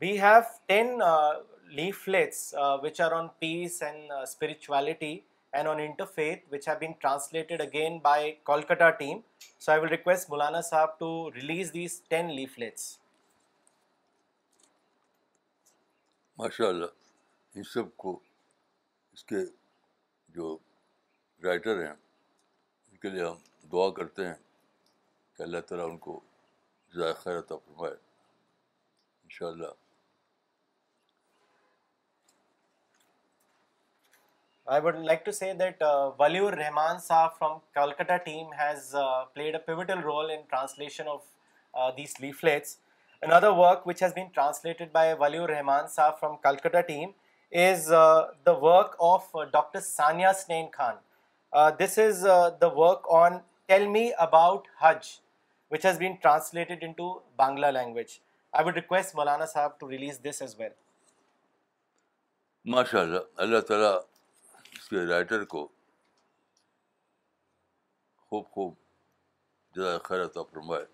we have ten leaflets which are on peace and spirituality مولانا صاحب ماشاء اللہ ان سب کو اس کے جو رائٹر ہیں ان کے لیے ہم دعا کرتے ہیں کہ اللہ تعالیٰ ان کو ذائقہ ان شاء اللہ لیرحمان صاحب فرام کلکٹا ٹیم ہیز پلیڈر رحمان کلکتہ ورک آف ڈاک سانیہ بنگلہ کے رائٹر کو خوب خوب خیر عطا فرمائے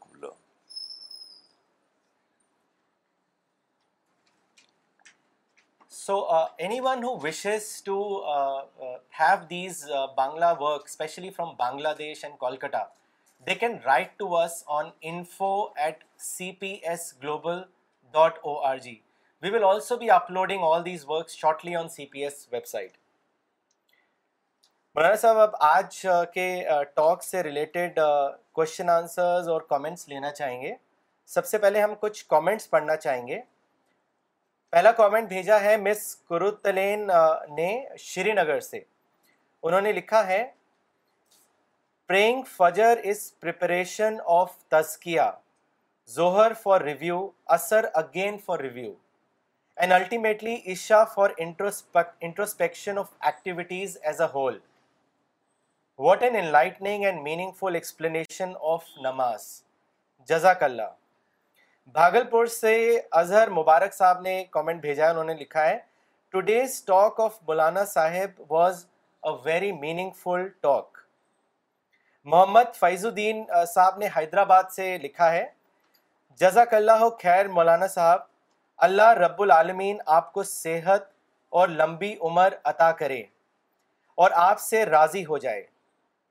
کونس to have these Bangla work especially from Bangladesh and Kolkata Bangla can write to Bangladesh on info at C P S global dot O R G We will also be uploading all these works shortly on CPS website. مولانا صاحب اب آج کے talk سے related گے سب سے پہلے ہم کچھ کامنٹس پڑھنا چاہیں گے پہلا کامنٹ بھیجا ہے مس نے شری نگر سے انہوں نے لکھا ہے اینڈ الٹی عشا فار جزاک اللہ بھاگل پور سے اظہر مبارک صاحب نے کامنٹ بھیجا ہے انہوں نے لکھا ہے today's talk of Maulana Sahab was a very meaningful talk Mohammad Faizuddin Sahab نے حیدرآباد سے لکھا ہے جزاک اللہ خیر مولانا صاحب اللہ رب العالمین آپ کو صحت اور لمبی عمر عطا کرے اور آپ سے راضی ہو جائے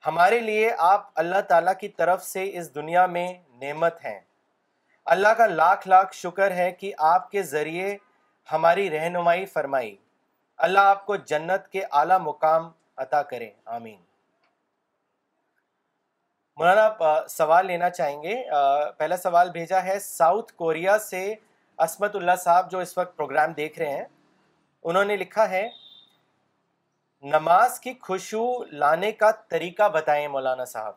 ہمارے لیے آپ اللہ تعالیٰ کی طرف سے اس دنیا میں نعمت ہیں اللہ کا لاکھ لاکھ شکر ہے کہ آپ کے ذریعے ہماری رہنمائی فرمائی اللہ آپ کو جنت کے اعلیٰ مقام عطا کرے آمین مولانا آپ سوال لینا چاہیں گے پہلا سوال بھیجا ہے ساؤتھ کوریا سے عصمت اللہ صاحب جو اس وقت پروگرام دیکھ رہے ہیں انہوں نے لکھا ہے نماز کی خوشبو لانے کا طریقہ بتائیں مولانا صاحب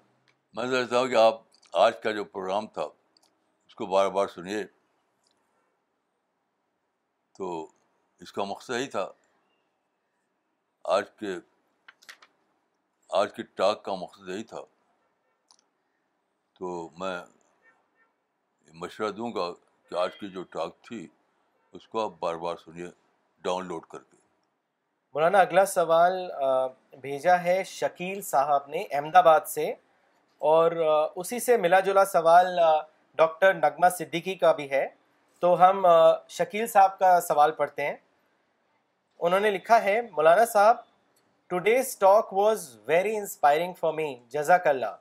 میں سمجھتا ہوں کہ آپ آج کا جو پروگرام تھا اس کو بار بار سنیے تو اس کا مقصد ہی تھا آج کے آج کے ٹاک کا مقصد یہی تھا تو میں مشورہ دوں گا کہ آج کی جو ٹاک تھی اس کو آپ بار بار سنیے ڈاؤن لوڈ کر کے مولانا اگلا سوال بھیجا ہے شکیل صاحب نے احمد آباد سے اور اسی سے ملا جلا سوال ڈاکٹر نغمہ صدیقی کا بھی ہے تو ہم شکیل صاحب کا سوال پڑھتے ہیں انہوں نے لکھا ہے مولانا صاحب today's talk was very inspiring for me جزاک اللہ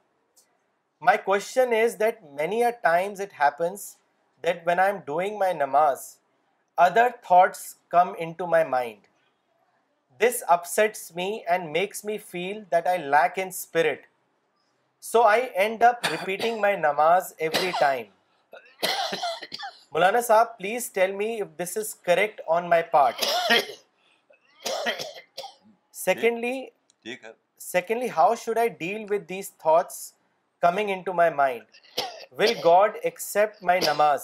my question is that many are times it happens that when I am doing my namaz, other thoughts come into my mind. This upsets me and makes me feel that I lack in spirit. So I end up repeating my namaz every time. [COUGHS] Maulana Sahib, please tell me if this is correct on my part. Secondly, how should I deal with these thoughts coming into my mind? Will God accept my نماز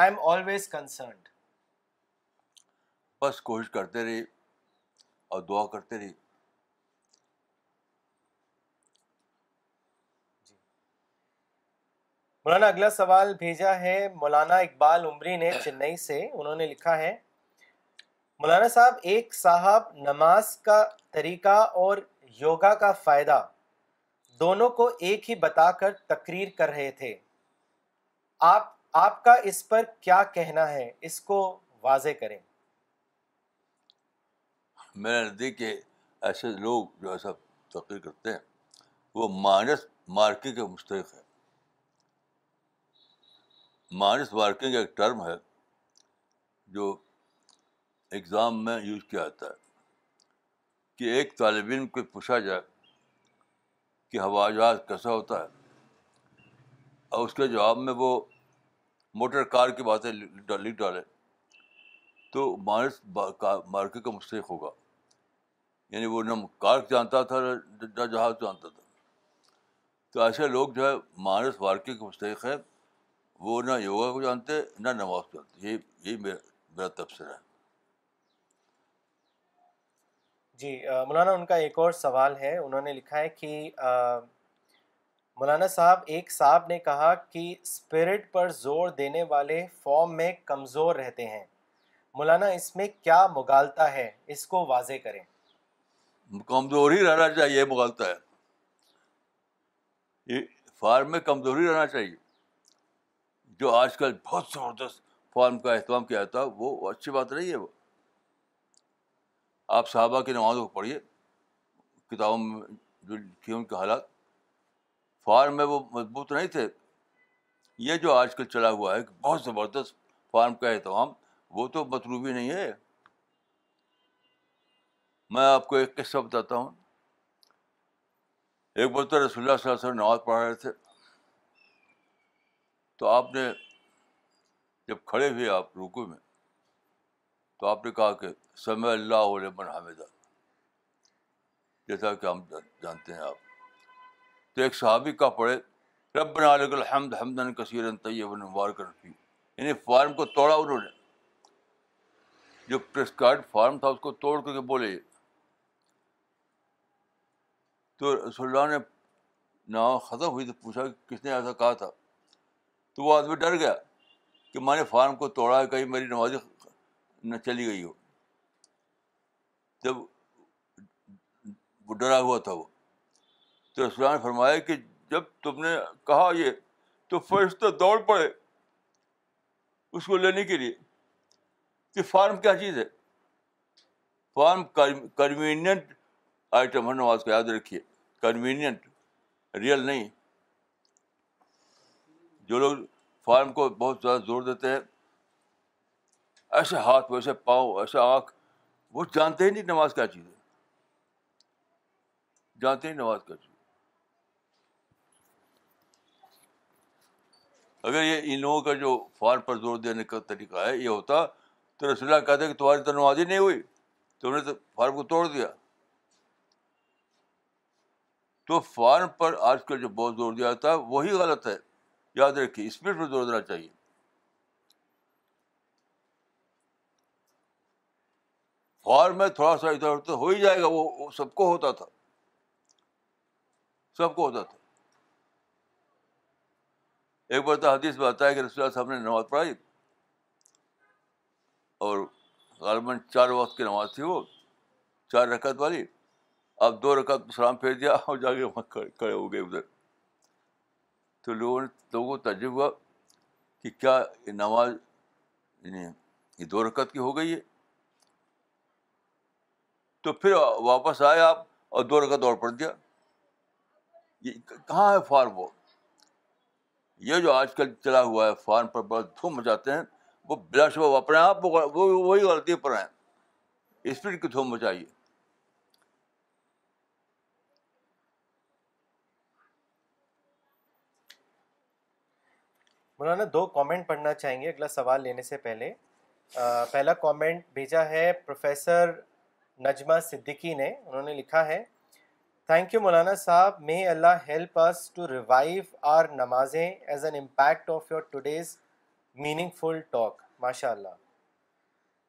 I am always concerned بس کوشش کرتے رہی اور دعا کرتے رہی جی۔ مولانا اگلا سوال بھیجا ہے مولانا اقبال عمری نے چنئی سے انہوں نے لکھا ہے مولانا صاحب ایک صاحب نماز کا طریقہ اور یوگا کا فائدہ دونوں کو ایک ہی بتا کر تقریر کر رہے تھے آپ آپ کا اس پر کیا کہنا ہے اس کو واضح کریں میرے دیکھ کے ایسے لوگ جو ایسا تقریر کرتے ہیں وہ مائنس مارکنگ کے مستحق ہے مائنس مارکنگ ایک ٹرم ہے جو اگزام میں یوز کیا جاتا ہے کہ ایک طالب علم کو پوچھا جائے کہ ہوائی جہاز کیسا ہوتا ہے اور اس کے جواب میں وہ موٹر کار کی باتیں لکھ ڈالے تو مارس مارکی کا مستحق ہوگا یعنی وہ نہ کار جانتا تھا نہ جہاز جانتا تھا تو ایسے لوگ جو ہے مارس وارکی کا مستحق ہے وہ نہ یوگا کو جانتے نہ نماز کو جانتے یہ یہی میرا میرا تبصرہ ہے جی مولانا ان کا ایک اور سوال ہے انہوں نے لکھا ہے کہ مولانا صاحب ایک صاحب نے کہا کہ اسپرٹ پر زور دینے والے فارم میں کمزور رہتے ہیں مولانا اس میں کیا مغالتا ہے اس کو واضح کریں کمزوری رہنا چاہیے مغالتا ہے فارم میں کمزوری رہنا چاہیے جو آج کل بہت زبردست فارم کا اہتمام کیا جاتا وہ اچھی بات نہیں ہے وہ آپ صحابہ کی نمازوں کو پڑھیے کتابوں میں جو لکھے ان کے حالات فارم میں وہ مضبوط نہیں تھے یہ جو آج کل چلا ہوا ہے کہ بہت زبردست فارم کا اہتمام وہ تو مطلوبی نہیں ہے میں آپ کو ایک قصہ بتاتا ہوں ایک بار تو رسول اللہ صلی اللہ علیہ وسلم نماز پڑھ رہے تھے تو آپ نے جب کھڑے ہوئے آپ روکو میں تو آپ نے کہا کہ سمع اللہ علیہ جیسا کہ ہم جانتے ہیں آپ تو ایک صحابی کا پڑھے رب نالک الحمد حمدن کثیر طیب رکھی یعنی فارم کو توڑا انہوں نے جو پرسکرائڈ فارم تھا اس کو توڑ کر کے بولے تو رسول اللہ نے نا ختم ہوئی تو پوچھا کہ کس نے ایسا کہا تھا تو وہ آدمی ڈر گیا کہ میں نے فارم کو توڑا ہے کہیں میری نمازی نہ چلی گئی ہو جب وہ ڈرا ہوا تھا وہ تو رسول نے فرمایا کہ جب تم نے کہا یہ تو فرشتہ دوڑ پڑے اس کو لینے کے لیے کہ فارم کیا چیز ہے فارم کنوینئنٹ آئٹم ہے نواز کو یاد رکھیے کنوینئنٹ ریئل نہیں جو لوگ فارم کو بہت زیادہ زور دیتے ہیں ایسے ہاتھ ویسے پاؤں ایسے آنکھ وہ جانتے ہی نہیں نماز کیا چیز ہے جانتے ہی نماز کیا چیز اگر یہ ان لوگوں کا جو فال پر زور دینے کا طریقہ ہے یہ ہوتا تو رسول اللہ کہتے ہیں کہ تمہاری تو نماز ہی نہیں ہوئی تم نے تو فارم کو توڑ دیا تو فارم پر آج کل جو بہت زور دیا تھا وہی غلط ہے یاد رکھیے اسپیڈ پر زور دینا چاہیے فار میں تھوڑا سا ادھر ادھر ہو ہی جائے گا وہ سب کو ہوتا تھا سب کو ہوتا تھا ایک بار تو حدیث میں آتا ہے کہ رسول اللہ صاحب نے نماز پڑھائی اور غالباً چار وقت کی نماز تھی وہ چار رکعت والی اب دو رکعت سلام پھیر دیا اور جا کے وہاں کھڑے ہو گئے ادھر تو لوگوں نے لوگوں کو تجربہ ہوا کہ کیا یہ نماز یعنی یہ دو رکعت کی ہو گئی ہے تو پھر واپس آئے آپ اور دو رکعت اور پڑھ دیا یہ کہاں ہے فارم وہ یہ جو آج کل چلا ہوا ہے فارم پر بڑا دھوم مچاتے ہیں وہ بلا شبہ اپنے آپ وہ وہی غلطی پر ہیں اسپرٹ کی دھوم مچائیے مولانا دو کامنٹ پڑھنا چاہیں گے اگلا سوال لینے سے پہلے پہلا کامنٹ بھیجا ہے پروفیسر نجمہ صدیقی نے انہوں نے لکھا ہے تھینک یو مولانا صاحب may Allah help us revive our نمازیں as an impact of your today's meaningful talk ماشاء اللہ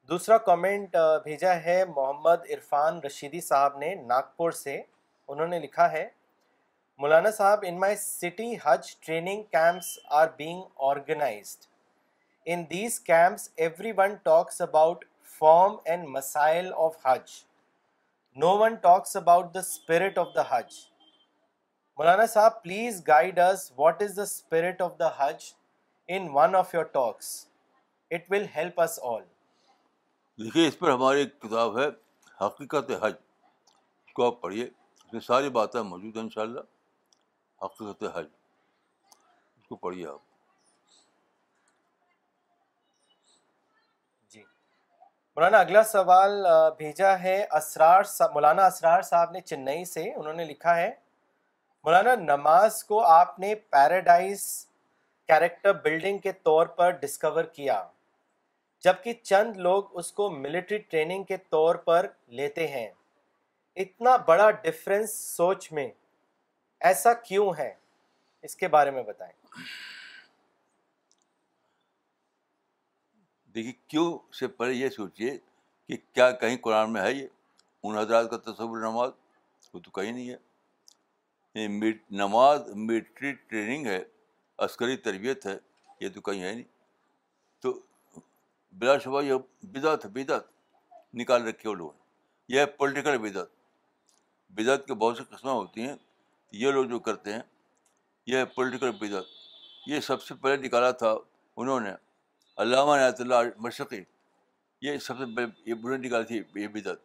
دوسرا کامنٹ بھیجا ہے محمد عرفان رشیدی صاحب نے ناگپور سے انہوں نے لکھا ہے مولانا صاحب in my city Hajj training camps are being organised in these camps everyone talks about اس دیکھیے پر ہماری ایک کتاب ہے حقیقت حج حج اس اس اس کو کو آپ آپ پڑھیے پڑھیے میں ساری باتیں موجود ہیں حقیقت مولانا اگلا سوال بھیجا ہے اسرار صاحب مولانا اسرار صاحب نے چنئی سے انہوں نے لکھا ہے مولانا نماز کو آپ نے پیراڈائز کیریکٹر بلڈنگ کے طور پر ڈسکور کیا جبکہ چند لوگ اس کو ملٹری ٹریننگ کے طور پر لیتے ہیں اتنا بڑا ڈفرینس سوچ میں ایسا کیوں ہے اس کے بارے میں بتائیں دیکھیے کیوں سے پہلے یہ سوچیے کہ کیا کہیں قرآن میں ہے یہ ان حضرات کا تصور نماز وہ تو کہیں نہیں ہے نماز ملٹری ٹریننگ ہے عسکری تربیت ہے یہ تو کہیں ہے نہیں تو بلا شبہ یہ بدعت ہے بدعت نکال رکھی وہ لوگوں نے یہ ہے پولیٹیکل بدعت بدعت کے بہت سی قسمیں ہوتی ہیں یہ لوگ جو کرتے ہیں یہ ہے پولیٹیکل بدعت یہ سب سے پہلے نکالا تھا انہوں نے علامہ نعت اللہ مشرقی یہ سب سے یہ بری نکالی تھی یہ بدعت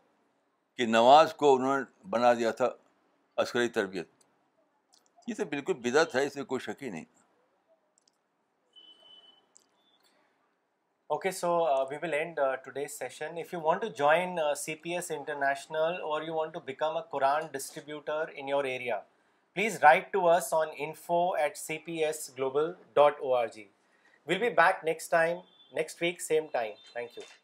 کہ نماز کو انہوں نے بنا دیا تھا عسکری تربیت یہ تو بالکل بدعت ہے اس میں کوئی شک ہی نہیں okay so we will end today's session if you want to join C P S international or you want to become a Quran distributor in your area please write to us on info at C P S global dot O R G we'll be back next time next week same time thank you